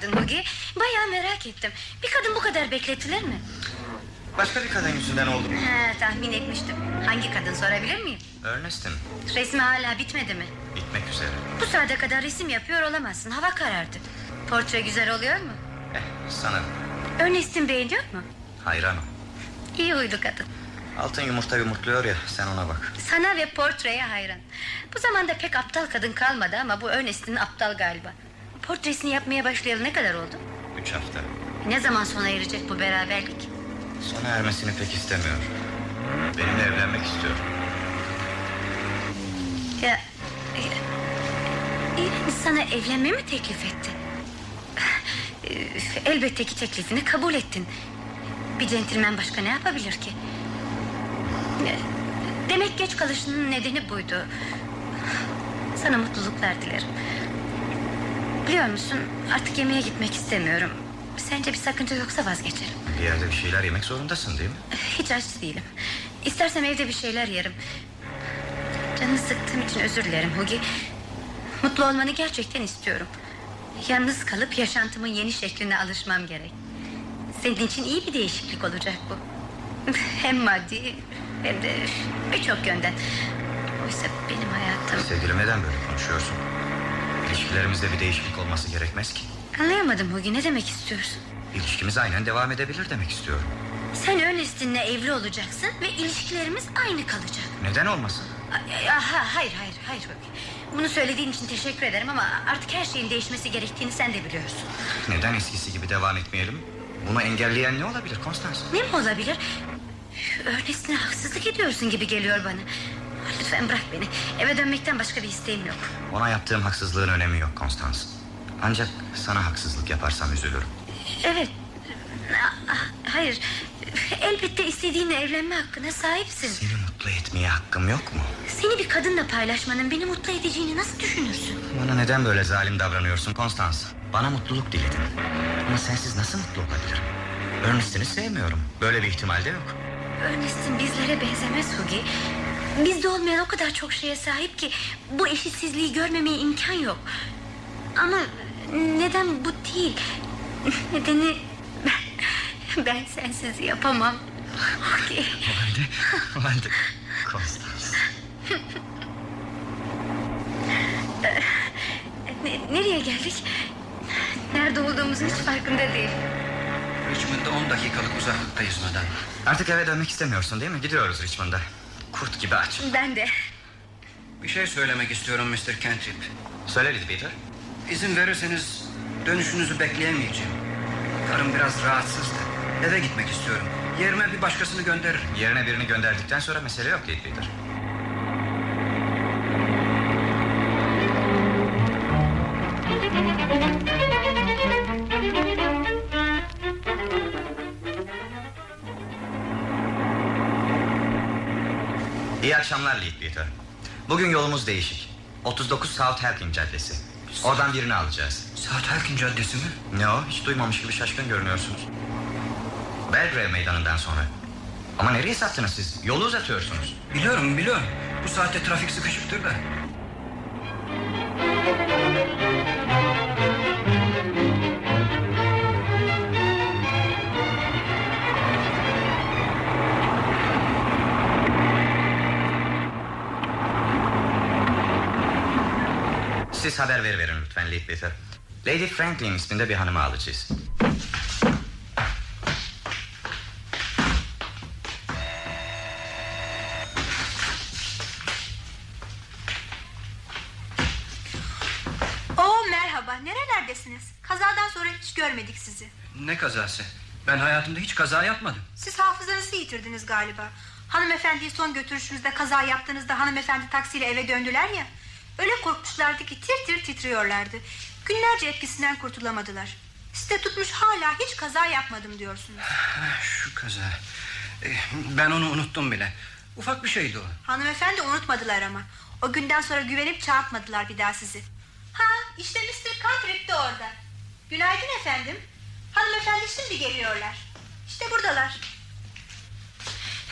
Kaldın Hugi? Bayağı merak ettim. Bir kadın bu kadar bekletilir mi? Başka bir kadın yüzünden oldu? Ha, tahmin etmiştim. Hangi kadın sorabilir miyim? Ernest'im. Resmi hala bitmedi mi? Bitmek üzere. Bu saate kadar resim yapıyor olamazsın. Hava karardı. Portre güzel oluyor mu? Eh, sanırım. Ernest'in beğeniyor mu? Hayranım. İyi huylu kadın. Altın yumurta yumurtluyor ya sen ona bak. Sana ve portreye hayran. Bu zamanda pek aptal kadın kalmadı ama bu Ernest'in aptal galiba. Portresini yapmaya başlayalı ne kadar oldu? Üç hafta. Ne zaman sona erecek bu beraberlik? Sona ermesini pek istemiyor. Benimle evlenmek istiyor. Ya, ya İrem sana evlenme mi teklif etti? Elbette ki teklifini kabul ettin. Bir centilmen başka ne yapabilir ki? Demek geç kalışının nedeni buydu. Sana mutluluklar dilerim. Biliyor musun artık yemeğe gitmek istemiyorum. Sence bir sakınca yoksa vazgeçerim. Bir yerde bir şeyler yemek zorundasın değil mi? Hiç aç değilim. İstersem evde bir şeyler yerim. Canını sıktığım için özür dilerim Hugi. Mutlu olmanı gerçekten istiyorum. Yalnız kalıp yaşantımın yeni şekline alışmam gerek. Senin için iyi bir değişiklik olacak bu. *laughs* Hem maddi hem de birçok yönden. Oysa benim hayatım... Sevgilim neden böyle konuşuyorsun? İlişkilerimizde bir değişiklik olması gerekmez ki. Anlayamadım Hugi ne demek istiyorsun? İlişkimiz aynen devam edebilir demek istiyorum. Sen Ernest'inle evli olacaksın ve ilişkilerimiz aynı kalacak. Neden olmasın? Aha, hayır hayır hayır Hugi. Bunu söylediğin için teşekkür ederim ama artık her şeyin değişmesi gerektiğini sen de biliyorsun. Neden eskisi gibi devam etmeyelim? Bunu engelleyen ne olabilir Konstans? Ne mi olabilir? Ernest'ine haksızlık ediyorsun gibi geliyor bana. Lütfen bırak beni. Eve dönmekten başka bir isteğim yok. Ona yaptığım haksızlığın önemi yok Konstans. Ancak sana haksızlık yaparsam üzülürüm. Evet. Ah, Hayır. Elbette istediğinle evlenme hakkına sahipsin. Seni mutlu etmeye hakkım yok mu? Seni bir kadınla paylaşmanın beni mutlu edeceğini nasıl düşünürsün? Bana neden böyle zalim davranıyorsun Konstans? Bana mutluluk diledin. Ama sensiz nasıl mutlu olabilirim? Ernest'ini sevmiyorum. Böyle bir ihtimal de yok. Ernest'in bizlere benzemez Hugi. Bizde olmayan o kadar çok şeye sahip ki... ...bu eşitsizliği görmemeye imkan yok. Ama neden bu değil? *laughs* Nedeni... Ben, ben sensiz yapamam. Hugi. O halde, o halde Konstans. Ne- nereye geldik? Nerede olduğumuzun hiç farkında değil. Richmond'da 10 dakikalık uzaklıktayız madem. Artık eve dönmek istemiyorsun değil mi? Gidiyoruz Richmond'a. Kurt gibi aç. Ben de. Bir şey söylemek istiyorum Mr. Kentrip. Söyle Lady Peter. İzin verirseniz dönüşünüzü bekleyemeyeceğim. Karım biraz rahatsızdı. Eve gitmek istiyorum. Yerime bir başkasını gönderirim. Yerine birini gönderdikten sonra mesele yok Lady İyi akşamlar Lead Peter. Bugün yolumuz değişik. 39 South Helking Caddesi. Oradan birini alacağız. Saat Erkin Caddesi mi? Ne o? Hiç duymamış gibi şaşkın görünüyorsunuz. Belgrave meydanından sonra. Ama nereye sattınız siz? Yolu uzatıyorsunuz. Biliyorum biliyorum. Bu saatte trafik sıkışıktır da. Siz haber verin lütfen Leadbeater. Lady Franklin isminde bir hanımı alacağız. Oo merhaba. Nerelerdesiniz? Kazadan sonra hiç görmedik sizi. Ne kazası? Ben hayatımda hiç kaza yapmadım. Siz hafızanızı yitirdiniz galiba. Hanımefendiyi son götürüşünüzde kaza yaptığınızda hanımefendi taksiyle eve döndüler ya. Öyle korkmuşlardı ki tir tir titriyorlardı. Günlerce etkisinden kurtulamadılar. Siz de tutmuş hala hiç kaza yapmadım diyorsunuz. Ha, şu kaza. Eh, Ben onu unuttum bile. Ufak bir şeydi o. Hanımefendi unutmadılar ama. O günden sonra güvenip çarpmadılar bir daha sizi. Ha işte Mr. Cantrip de orada. Günaydın efendim. Hanımefendi şimdi geliyorlar. İşte buradalar.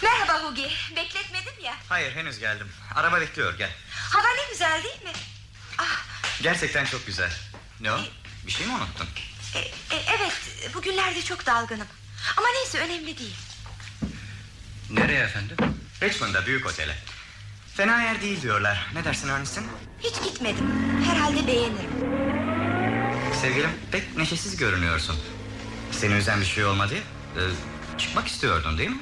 Merhaba Hugi. Bekletmedim ya. Hayır henüz geldim. Araba bekliyor gel. Hava ne güzel değil mi? Ah, Gerçekten çok güzel. Ne o? Bir şey mi unuttun? e, e, evet bugünlerde çok dalgınım. Ama neyse önemli değil. Nereye efendim? Richmond'da büyük otele. Fena yer değil diyorlar. Ne dersin Ernest'in? Hiç gitmedim. Herhalde beğenirim. Sevgilim pek neşesiz görünüyorsun. Seni üzen bir şey olmadı ya. Ee, çıkmak istiyordun değil mi?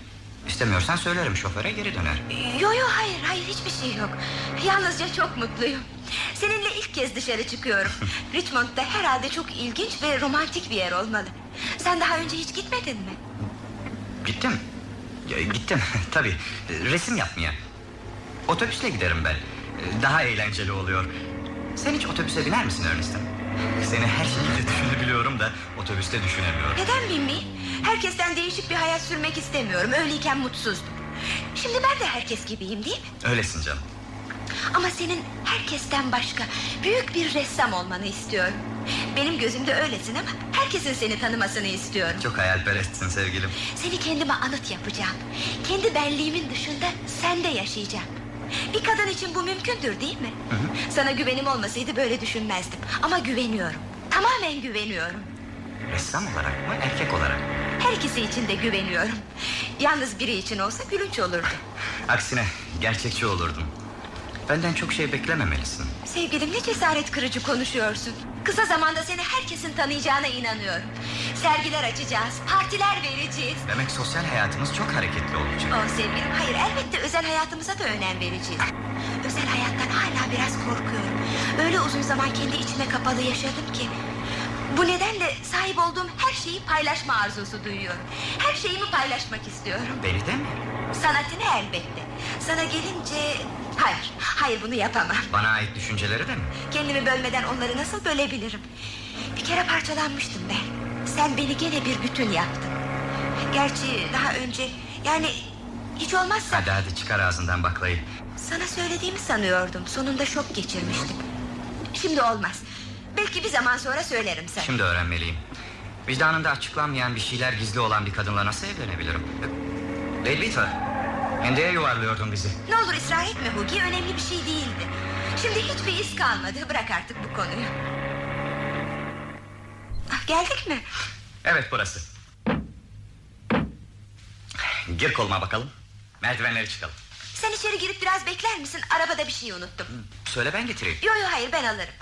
İstemiyorsan söylerim şoföre geri döner. Yo yo hayır hayır hiçbir şey yok. Yalnızca çok mutluyum. Seninle ilk kez dışarı çıkıyorum. *laughs* Richmond'da herhalde çok ilginç ve romantik bir yer olmalı. Sen daha önce hiç gitmedin mi? Gittim. Ya, gittim *laughs* tabii. Ee, Resim yapmaya. Otobüsle giderim ben. Daha eğlenceli oluyor. Sen hiç otobüse biner misin Ernest'im? Seni her şekilde düşünebiliyorum da otobüste düşünemiyorum. Neden bilmeyeyim? Herkesten değişik bir hayat sürmek istemiyorum. Öyleyken mutsuzdum. Şimdi ben de herkes gibiyim değil mi? Öylesin canım. Ama senin herkesten başka büyük bir ressam olmanı istiyorum. Benim gözümde öylesin ama herkesin seni tanımasını istiyorum. Çok hayalperestsin sevgilim. Seni kendime anıt yapacağım. Kendi benliğimin dışında sende yaşayacağım. Bir kadın için bu mümkündür değil mi? Sana güvenim olmasaydı böyle düşünmezdim. Ama güveniyorum. Tamamen güveniyorum. Ressam olarak mı erkek olarak? mı? Her ikisi için de güveniyorum. Yalnız biri için olsa gülünç olurdu. Aksine gerçekçi olurdum. Benden çok şey beklememelisin. Sevgilim ne cesaret kırıcı konuşuyorsun. Kısa zamanda seni herkesin tanıyacağına inanıyorum. Sergiler açacağız, partiler vereceğiz. Demek sosyal hayatımız çok hareketli olacak. Oh sevgilim hayır elbette özel hayatımıza da önem vereceğiz. Özel hayattan hala biraz korkuyorum. Öyle uzun zaman kendi içime kapalı yaşadım ki. Bu nedenle sahip olduğum her şeyi paylaşma arzusu duyuyorum. Her şeyimi paylaşmak istiyorum. Beni de mi? Sanatını elbette. Sana gelince... Hayır, hayır bunu yapamam. Bana ait düşünceleri de mi? Kendimi bölmeden onları nasıl bölebilirim? Bir kere parçalanmıştım ben. Sen beni gene bir bütün yaptın. Gerçi daha önce yani hiç olmazsa Hadi hadi çıkar ağzından baklayı. sana söylediğimi sanıyordum. Sonunda şok geçirmiştim. Şimdi olmaz. Belki bir zaman sonra söylerim sana. Şimdi öğrenmeliyim. Vicdanında açıklanmayan bir şeyler gizli olan bir kadınla nasıl evlenebilirim? Beater, Hende'ye yuvarlıyordun bizi. Ne olur ısrar etme Hugi önemli bir şey değildi. Şimdi hiçbir iz kalmadı. Bırak artık bu konuyu. Geldik mi? Evet burası. Gir koluma bakalım. Merdivenleri çıkalım. Sen içeri girip biraz bekler misin? Arabada bir şey unuttum. Söyle ben getireyim. Yo yo hayır ben alırım.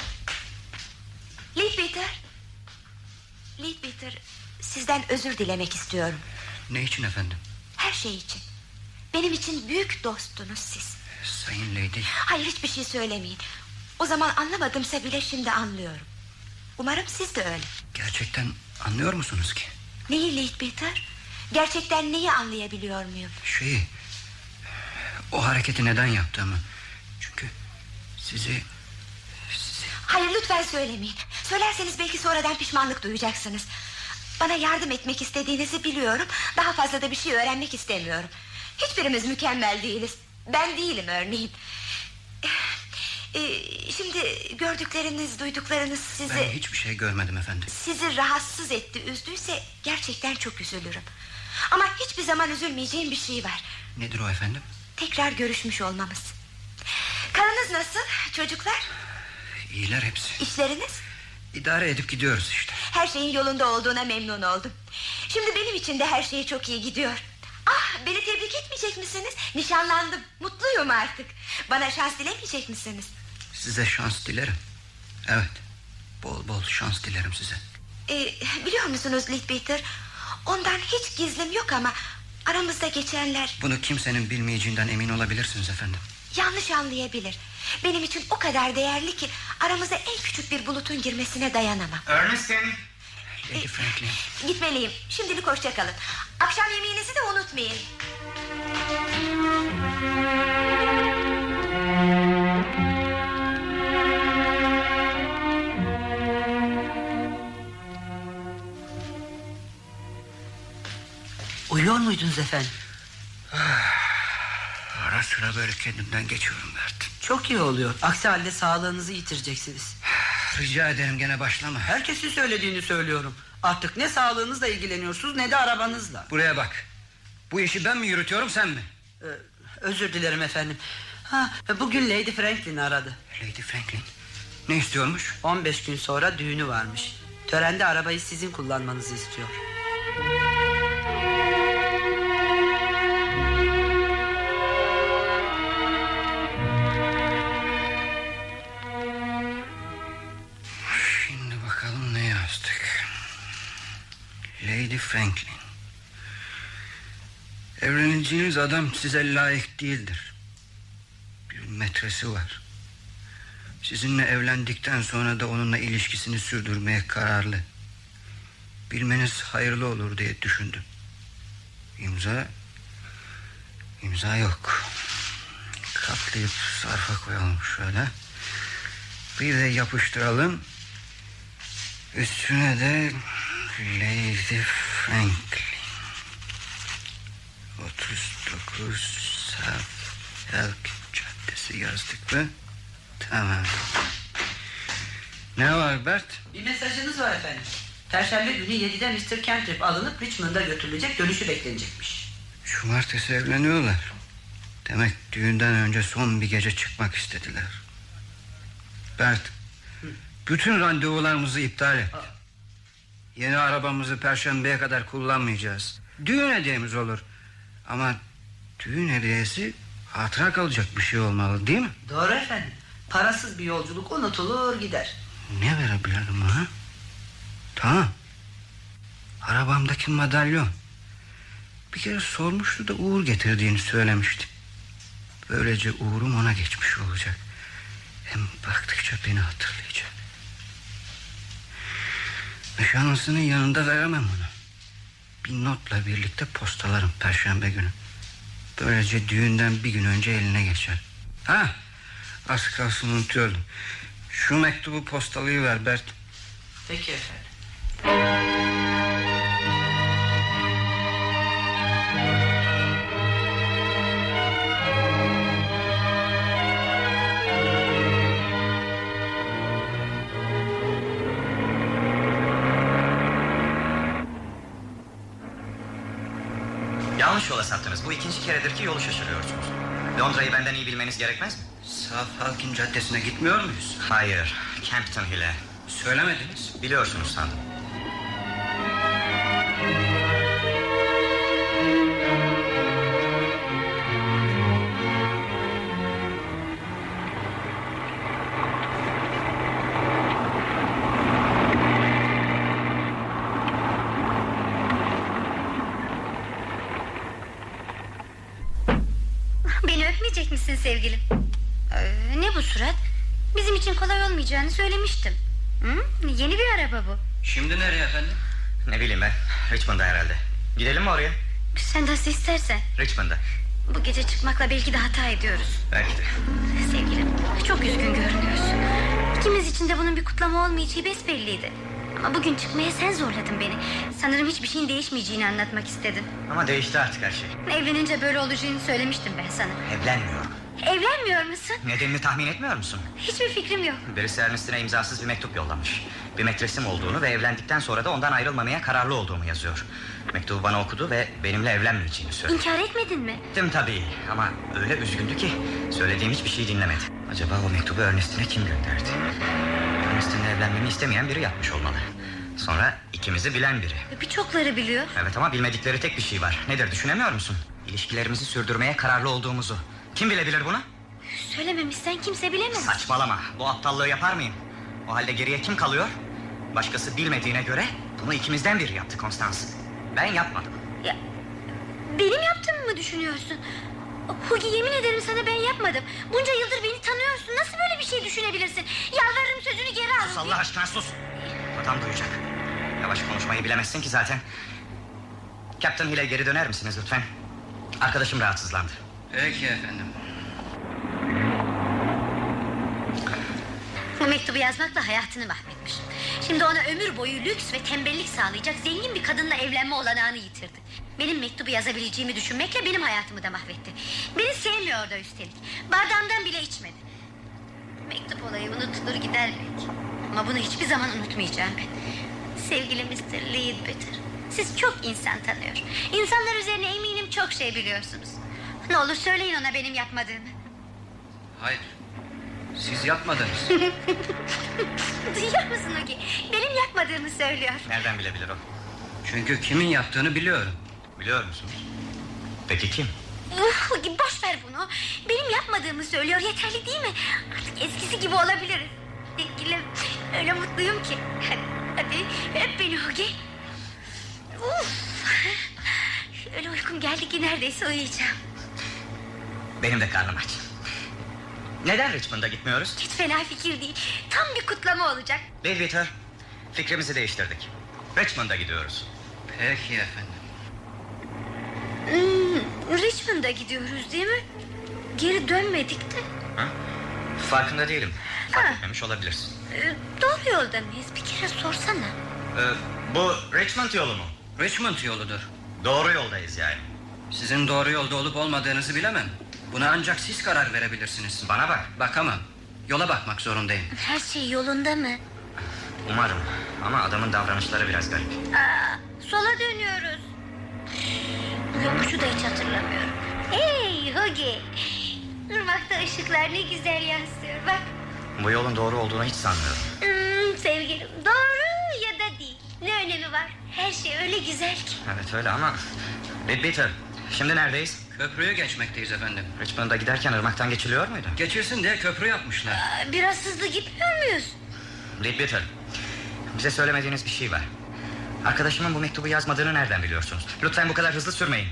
Leadbeater. Leadbeater sizden özür dilemek istiyorum. Ne için efendim? Her şey için. Benim için büyük dostunuz siz. Sayın Lady. Hayır hiçbir şey söylemeyin. O zaman anlamadımsa bile şimdi anlıyorum. Umarım siz de öyle. Gerçekten anlıyor musunuz ki? Neyi Leadbeater? Gerçekten neyi anlayabiliyor muyum? Şeyi... O hareketi neden yaptığımı. Çünkü sizi... sizi... Hayır lütfen söylemeyin. Söylerseniz belki sonradan pişmanlık duyacaksınız. Bana yardım etmek istediğinizi biliyorum. Daha fazla da bir şey öğrenmek istemiyorum. Hiçbirimiz mükemmel değiliz. Ben değilim örneğin. Ee, şimdi gördükleriniz, duyduklarınız sizi... Ben hiçbir şey görmedim efendim. Sizi rahatsız etti, üzdüyse gerçekten çok üzülürüm. Ama hiçbir zaman üzülmeyeceğim bir şey var. Nedir o efendim? Tekrar görüşmüş olmamız. Karınız nasıl çocuklar? İyiler hepsi. İşleriniz? İdare edip gidiyoruz işte. Her şeyin yolunda olduğuna memnun oldum. Şimdi benim için de her şey çok iyi gidiyor. Ah beni tebrik etmeyecek misiniz? Nişanlandım. Mutluyum artık. Bana şans dilemeyecek misiniz? Size şans dilerim. Evet. Bol bol şans dilerim size. Ee, biliyor musunuz Leadbeater? Ondan hiç gizlim yok ama aramızda geçenler Bunu kimsenin bilmeyeceğinden emin olabilirsiniz efendim. yanlış anlayabilir. Benim için o kadar değerli ki aramıza en küçük bir bulutun girmesine dayanamam. Ernestine. Lady Franklin. Gitmeliyim. Şimdilik hoşça kalın. Akşam yemeğinizi de unutmayın. Uyuyor muydunuz efendim? *sighs* Ara sıra böyle kendimden geçiyorum Bert. Çok iyi oluyor. Aksi halde sağlığınızı yitireceksiniz. *sighs* Rica ederim gene başlama. Herkesin söylediğini söylüyorum. Artık ne sağlığınızla ilgileniyorsunuz ne de arabanızla. Buraya bak. Bu işi ben mi yürütüyorum sen mi? Ee, özür dilerim efendim. Ha, bugün Lady Franklin aradı. Lady Franklin. Ne istiyormuş? 15 gün sonra düğünü varmış. Törende arabayı sizin kullanmanızı istiyor. Franklin. Evleneceğiniz adam size layık değildir. Bir metresi var. Sizinle evlendikten sonra da onunla ilişkisini sürdürmeye kararlı. Bilmeniz hayırlı olur diye düşündüm. İmza... imza yok. Katlayıp sarfa koyalım şöyle. Bir de yapıştıralım. Üstüne de Lady Franklin. 39 South Elk Caddesi yazdık mı? Tamam. Ne var Bert? Bir mesajınız var efendim. Perşembe günü 7'de Mr. Kentrip alınıp Richmond'a götürülecek dönüşü beklenecekmiş. Cumartesi evleniyorlar. Demek düğünden önce son bir gece çıkmak istediler. Bert, bütün randevularımızı iptal et. Yeni arabamızı perşembeye kadar kullanmayacağız. Düğün hediyemiz olur. Ama düğün hediyesi hatıra kalacak bir şey olmalı değil mi? Doğru efendim. Parasız bir yolculuk unutulur gider. Ne verebilirim ha? Tamam. Arabamdaki madalyon. Bir kere sormuştu da Uğur getirdiğini söylemişti. Böylece Uğur'um ona geçmiş olacak. Hem baktıkça beni hatırlayacak. Nişanlısının yanında veremem onu. Bir notla birlikte postalarım perşembe günü. Böylece düğünden bir gün önce eline geçer. Ha, az kalsın unutuyordum. Şu mektubu postalayı ver Bert. Peki efendim. Keredir ki yolu şaşırıyorsunuz. Londra'yı benden iyi bilmeniz gerekmez mi? South Halkin Caddesi'ne gitmiyor muyuz? Hayır. Campton Hill'e. Söylemediniz. Biliyorsunuz sandım. İstersen. Richmond'a. Bu gece çıkmakla belki de hata ediyoruz. Belki de. Sevgilim çok üzgün görünüyorsun. İkimiz için de bunun bir kutlama olmayacağı besbelliydi. Ama bugün çıkmaya sen zorladın beni. Sanırım hiçbir şeyin değişmeyeceğini anlatmak istedin. Ama değişti artık her şey. Evlenince böyle olacağını söylemiştim ben sana. Evlenmiyorum. Evlenmiyor musun? Nedenini tahmin etmiyor musun? Hiçbir fikrim yok. Birisi Ernest'ine imzasız bir mektup yollamış. Bir metresim olduğunu ve evlendikten sonra da ondan ayrılmamaya kararlı olduğumu yazıyor. Mektubu bana okudu ve benimle evlenmeyeceğini söyledi. İnkar etmedin mi? Ettim tabii ama öyle üzgündü ki söylediğim hiçbir şey dinlemedi. Acaba o mektubu Ernest'ine kim gönderdi? Ernest'inle evlenmemi istemeyen biri yapmış olmalı. Sonra ikimizi bilen biri. Birçokları biliyor. Evet ama bilmedikleri tek bir şey var. Nedir düşünemiyor musun? İlişkilerimizi sürdürmeye kararlı olduğumuzu. Kim bilebilir bunu? Söylememişsen kimse bilemez. Saçmalama. Bu aptallığı yapar mıyım? O halde geriye kim kalıyor? Başkası bilmediğine göre bunu ikimizden biri yaptı Konstans. Ben yapmadım. Ya, benim yaptığımı mı düşünüyorsun? Hugi yemin ederim sana ben yapmadım. Bunca yıldır beni tanıyorsun. Nasıl böyle bir şey düşünebilirsin? Yalvarırım sözünü geri al. Sus Allah aşkına sus. Adam duyacak. Yavaş konuşmayı bilemezsin ki zaten. Captain Hill'e geri döner misiniz lütfen? Arkadaşım rahatsızlandı. Peki efendim. Bu mektubu yazmakla hayatını mahvetmiş. Şimdi ona ömür boyu lüks ve tembellik sağlayacak zengin bir kadınla evlenme olanağını yitirdi. Benim mektubu yazabileceğimi düşünmekle benim hayatımı da mahvetti. Beni sevmiyor da üstelik. Bardağımdan bile içmedi. Mektup olayı unutulur gider belki. Ama bunu hiçbir zaman unutmayacağım ben. Sevgili Mr. Leadbetter. Siz çok insan tanıyor. İnsanlar üzerine eminim çok şey biliyorsunuz. Ne olur söyleyin ona benim yapmadığımı. Hayır. Siz yapmadınız. *laughs* Duyuyor musun Ogi? Benim yapmadığımı söylüyor. Nereden bilebilir o? Çünkü kimin yaptığını biliyorum. Biliyor musunuz? Peki kim? Uf, Ogi boş ver bunu. Benim yapmadığımı söylüyor. Yeterli değil mi? Artık eskisi gibi olabiliriz. Sevgilim öyle mutluyum ki. Hadi, hadi öp beni Ogi. Uf. Öyle uykum geldi ki neredeyse uyuyacağım. Benim de karnım aç. Neden Richmond'a gitmiyoruz? Hiç fena fikir değil. Tam bir kutlama olacak. Bill fikrimizi değiştirdik. Richmond'a gidiyoruz. Peki efendim. Hmm, Richmond'a gidiyoruz değil mi? Geri dönmedik de. Ha? Farkında değilim. Fark Ha. etmemiş olabilirsin. Ee, doğru yolda mıyız? Bir kere sorsana. Ee, bu Richmond yolu mu? Richmond yoludur. Doğru yoldayız yani. Sizin doğru yolda olup olmadığınızı bilemem. Buna ancak siz karar verebilirsiniz. Bana bak. Bakamam. Yola bakmak zorundayım. Her şey yolunda mı? Umarım. Ama adamın davranışları biraz garip. Aa, sola dönüyoruz. Yokuşu da hiç hatırlamıyorum. Hey Hogi. Irmakta ışıklar ne güzel yansıyor. Bak Bu yolun doğru olduğunu hiç sanmıyorum. hmm, sevgilim doğru ya da değil. Ne önemi var? Her şey öyle güzel ki. Evet öyle ama... Bit Bitter. Şimdi neredeyiz? Köprüyü geçmekteyiz efendim. Richmond'a giderken ırmaktan geçiliyor muydu? Geçirsin diye köprü yapmışlar. Aa, biraz hızlı gitmiyor muyuz? Bit Bitter. Bize söylemediğiniz bir şey var. Arkadaşımın bu mektubu yazmadığını nereden biliyorsunuz? Lütfen bu kadar hızlı sürmeyin.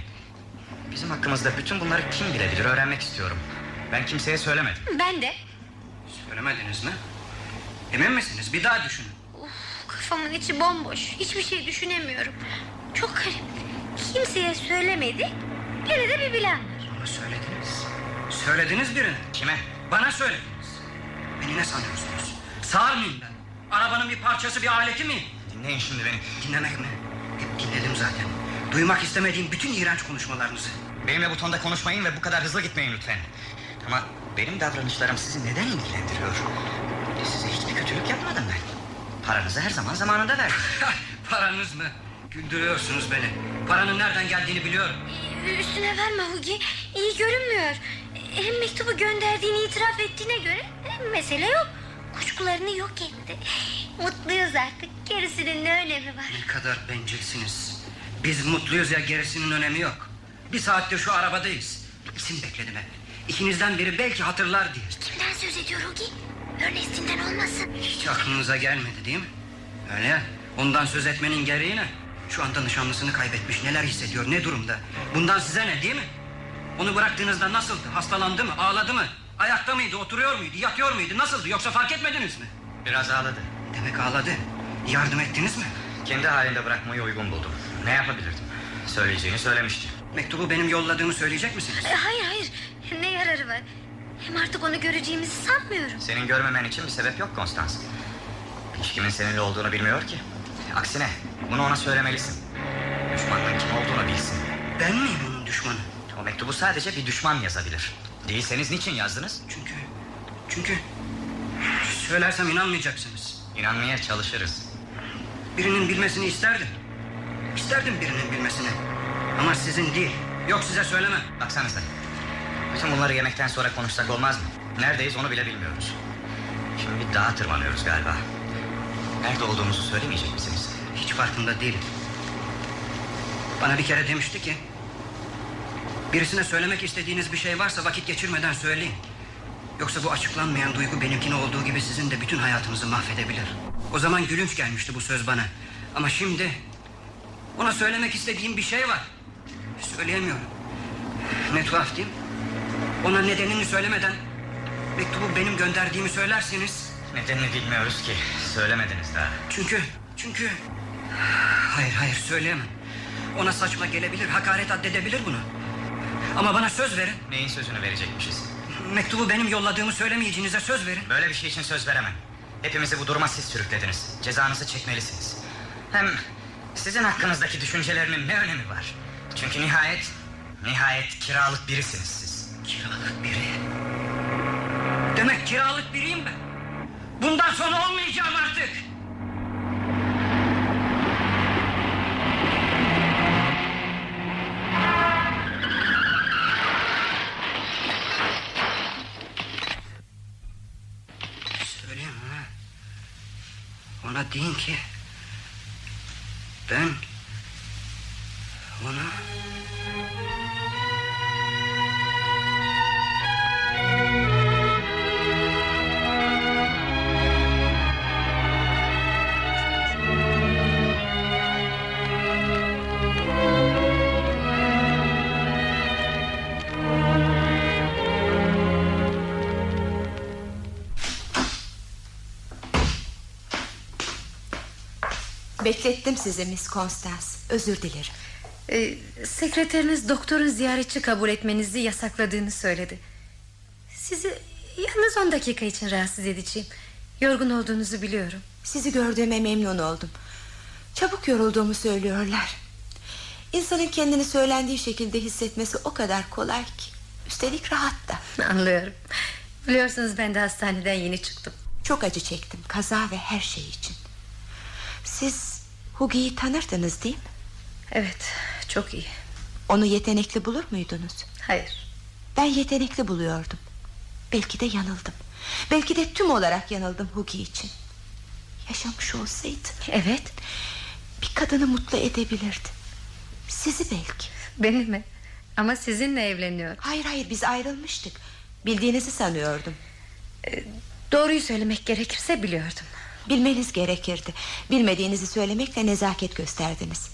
Bizim hakkımızda bütün bunları kim bilebilir öğrenmek istiyorum. Ben kimseye söylemedim. Ben de. Söylemediniz mi? Emin misiniz? Bir daha düşünün. Uf, kafamın içi bomboş. Hiçbir şey düşünemiyorum. Çok garip. Kimseye söylemedi. Gene de bir bilen var. Ama söylediniz. Söylediniz birine. Kime? Bana söylediniz. Beni ne sanıyorsunuz? Sağır mıyım ben? Arabanın bir parçası, bir aleti miyim? Dinleyin şimdi beni. Dinlemek mi? Hep dinledim zaten. Duymak istemediğim bütün iğrenç konuşmalarınızı. Benimle bu tonda konuşmayın ve bu kadar hızlı gitmeyin lütfen. Ama benim davranışlarım sizi neden ilgilendiriyor? Size hiçbir kötülük yapmadım ben. Paranızı her zaman zamanında verdim. *laughs* Paranız mı? Güldürüyorsunuz beni. Paranın nereden geldiğini biliyorum. Ee, Üstüne verme Hugi. İyi görünmüyor. Hem mektubu gönderdiğini itiraf ettiğine göre e, mesele yok. Kuşkularını yok etti. Mutluyuz artık. Gerisinin ne önemi var? Ne kadar bencilsiniz. Biz mutluyuz ya gerisinin önemi yok. Bir saattir şu arabadayız. İsim bekledim hep. İkinizden biri belki hatırlar diye. Kimden söz ediyor Hugi? Ernest'inden olmasın. Hiç aklınıza gelmedi değil mi? Öyle. Ondan söz etmenin gereği ne? Şu anda nişanlısını kaybetmiş. Neler hissediyor, ne durumda? Bundan size ne değil mi? Onu bıraktığınızda nasıldı? Hastalandı mı? Ağladı mı? Ayakta mıydı? Oturuyor muydu? Yatıyor muydu? Nasıldı? Yoksa fark etmediniz mi? Biraz ağladı. Demek ağladı. Yardım ettiniz mi? Kendi halinde bırakmayı uygun buldum. Ne yapabilirdim? Söyleyeceğini söylemişti. Mektubu benim yolladığımı söyleyecek misiniz? E, hayır hayır. Ne yararı var? Hem artık onu göreceğimizi sanmıyorum. Senin görmemen için bir sebep yok Konstans. Hiç kimin seninle olduğunu bilmiyor ki. Aksine bunu ona söylemelisin. Düşmanın kim olduğunu bilsin. Ben miyim onun düşmanı? O mektubu sadece bir düşman yazabilir. Değilseniz niçin yazdınız? Çünkü... Çünkü... Söylersem inanmayacaksınız. İnanmaya çalışırız. Birinin bilmesini isterdim. İsterdim birinin bilmesini. Ama sizin değil. Yok size söylemem. Baksanıza. Bütün bunları yemekten sonra konuşsak olmaz mı? Neredeyiz onu bile bilmiyoruz. Şimdi bir dağa tırmanıyoruz galiba. Nerede olduğumuzu söylemeyecek misiniz? Hiç farkında değilim. Bana bir kere demişti ki... Birisine söylemek istediğiniz bir şey varsa vakit geçirmeden söyleyin. Yoksa bu açıklanmayan duygu benimkine olduğu gibi sizin de bütün hayatınızı mahvedebilir. O zaman gülünç gelmişti bu söz bana. Ama şimdi ona söylemek istediğim bir şey var. Söyleyemiyorum. Ne tuhaf değil mi? Ona nedenini söylemeden mektubu benim gönderdiğimi söylerseniz... Nedenini bilmiyoruz ki. Söylemediniz daha. Çünkü, çünkü... Hayır, hayır söyleyemem. Ona saçma gelebilir, hakaret addedebilir bunu. Ama bana söz verin. Neyin sözünü verecekmişiz? Mektubu benim yolladığımı söylemeyeceğinize söz verin. Böyle bir şey için söz veremem. Hepimizi bu duruma siz sürüklediniz. Cezanızı çekmelisiniz. Hem sizin hakkınızdaki düşüncelerinin ne önemi var? Çünkü nihayet, nihayet kiralık birisiniz siz. Kiralık biri. Demek kiralık ben. Bundan sonra olmayacağım artık. Söyleyeyim ha. Ona deyin ki... Ben... Ona... Beklettim sizi Miss Constance. Özür dilerim. Ee, sekreteriniz doktorun ziyaretçi kabul etmenizi yasakladığını söyledi. Sizi yalnız 10 dakika için rahatsız edeceğim. Yorgun olduğunuzu biliyorum. Sizi gördüğüme memnun oldum. Çabuk yorulduğumu söylüyorlar. İnsanın kendini söylendiği şekilde hissetmesi o kadar kolay ki. Üstelik rahat da. *laughs* Anlıyorum. Biliyorsunuz ben de hastaneden yeni çıktım. Çok acı çektim kaza ve her şey için. Siz Hugi'yi tanırdınız değil mi? Evet çok iyi. Onu yetenekli bulur muydunuz? Hayır. Ben yetenekli buluyordum. Belki de yanıldım. Belki de tüm olarak yanıldım Hugi için. Yaşamış olsaydı Evet. bir kadını mutlu edebilirdi. Sizi belki. Beni mi? Ama sizinle evleniyor. Hayır hayır biz ayrılmıştık. Bildiğinizi sanıyordum. Doğruyu söylemek gerekirse biliyordum. Bilmeniz gerekirdi. Bilmediğinizi söylemekle nezaket gösterdiniz.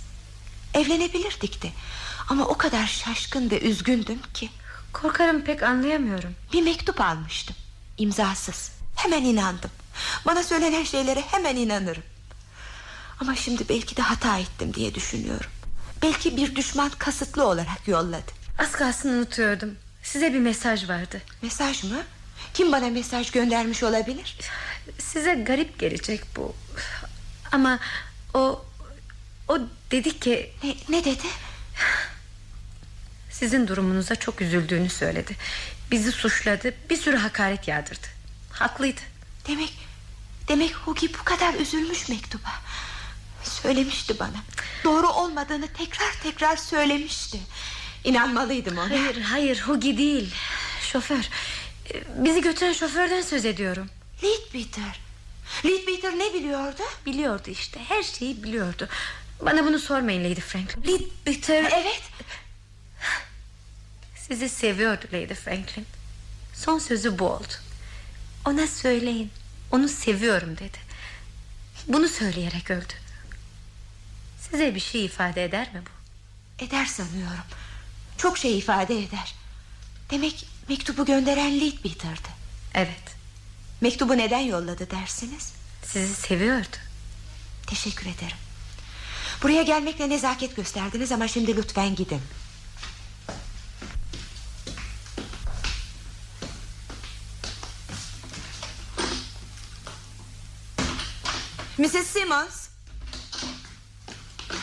Evlenebilirdik de. Ama o kadar şaşkın ve üzgündüm ki. Korkarım pek anlayamıyorum. Bir mektup almıştım. İmzasız. Hemen inandım. Bana söylenen şeylere hemen inanırım. Ama şimdi belki de hata ettim diye düşünüyorum. Belki bir düşman kasıtlı olarak yolladı. Az kalsın unutuyordum. Size bir mesaj vardı. Mesaj mı? Kim bana mesaj göndermiş olabilir? *laughs* Size garip gelecek bu. Ama o o dedi ki Ne, ne dedi? sizin durumunuza çok üzüldüğünü söyledi. Bizi suçladı, bir sürü hakaret yağdırdı. Haklıydı. Demek demek Hugi bu kadar üzülmüş mektuba. Söylemişti bana. Doğru olmadığını tekrar tekrar söylemişti. İnanmalıydım ona. Hayır, hayır, Hugi değil. Şoför. Bizi götüren şoförden söz ediyorum. Leadbeater. Leadbeater ne biliyordu? Biliyordu işte, her şeyi biliyordu. Bana bunu sormayın Lady Franklin. Leadbeater... Evet. Sizi seviyordu Lady Franklin. Son sözü bu oldu. Ona söyleyin. Onu seviyorum dedi. Bunu söyleyerek öldü. Size bir şey ifade eder mi bu? Eder sanıyorum. Çok şey ifade eder. Demek mektubu gönderen Leadbeater'dı. Evet. Mektubu neden yolladı dersiniz? Sizi seviyordu. Teşekkür ederim. Buraya gelmekle nezaket gösterdiniz ama şimdi lütfen gidin. Mrs. Simmons.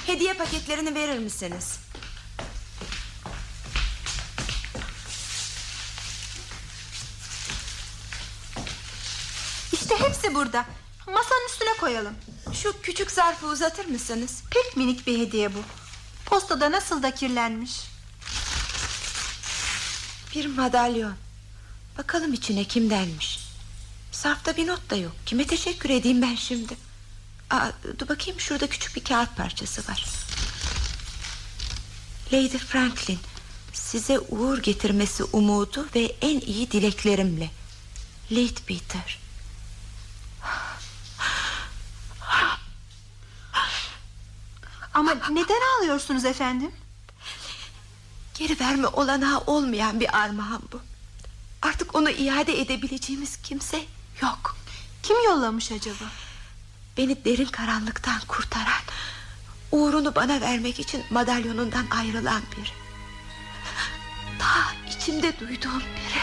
Hediye paketlerini verir misiniz? İşte hepsi burada. Masanın üstüne koyalım. Şu küçük zarfı uzatır mısınız? Pek minik bir hediye bu. Postada nasıl da kirlenmiş. Bir madalyon. Bakalım içine kimdenmiş. Sarfta bir not da yok. Kime teşekkür edeyim ben şimdi? Aa, dur bakayım şurada küçük bir kağıt parçası var. Lady Franklin size uğur getirmesi umudu ve en iyi dileklerimle. Lady Peter. Ama neden ağlıyorsunuz efendim? Geri verme olanağı olmayan bir armağan bu. Artık onu iade edebileceğimiz kimse yok. Kim yollamış acaba? Beni derin karanlıktan kurtaran Uğrunu bana vermek için madalyonundan ayrılan biri Ta içimde duyduğum biri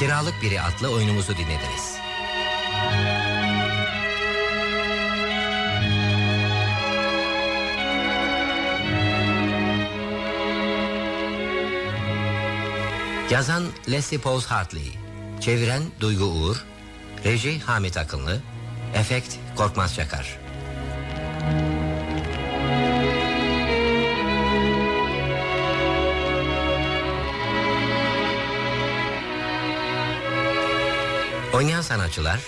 Kiralık Biri adlı oyunumuzu dinlediniz. Yazan Leslie Pauls Hartley, çeviren Duygu Uğur, reji Hamit Akınlı, efekt Korkmaz Çakar. Oynayan sanatçılar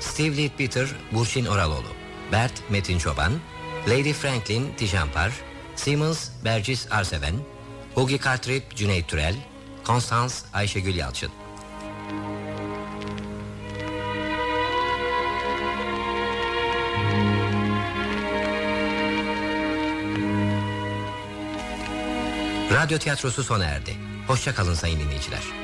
Steve Leadbeater, Burçin Oraloğlu Bert Metin Çoban Lady Franklin Tijampar Simmons Bercis Arseven Hugi Kartrip Cüneyt Türel Konstans Ayşegül Yalçın Radyo tiyatrosu sona erdi. Hoşça kalın sayın dinleyiciler.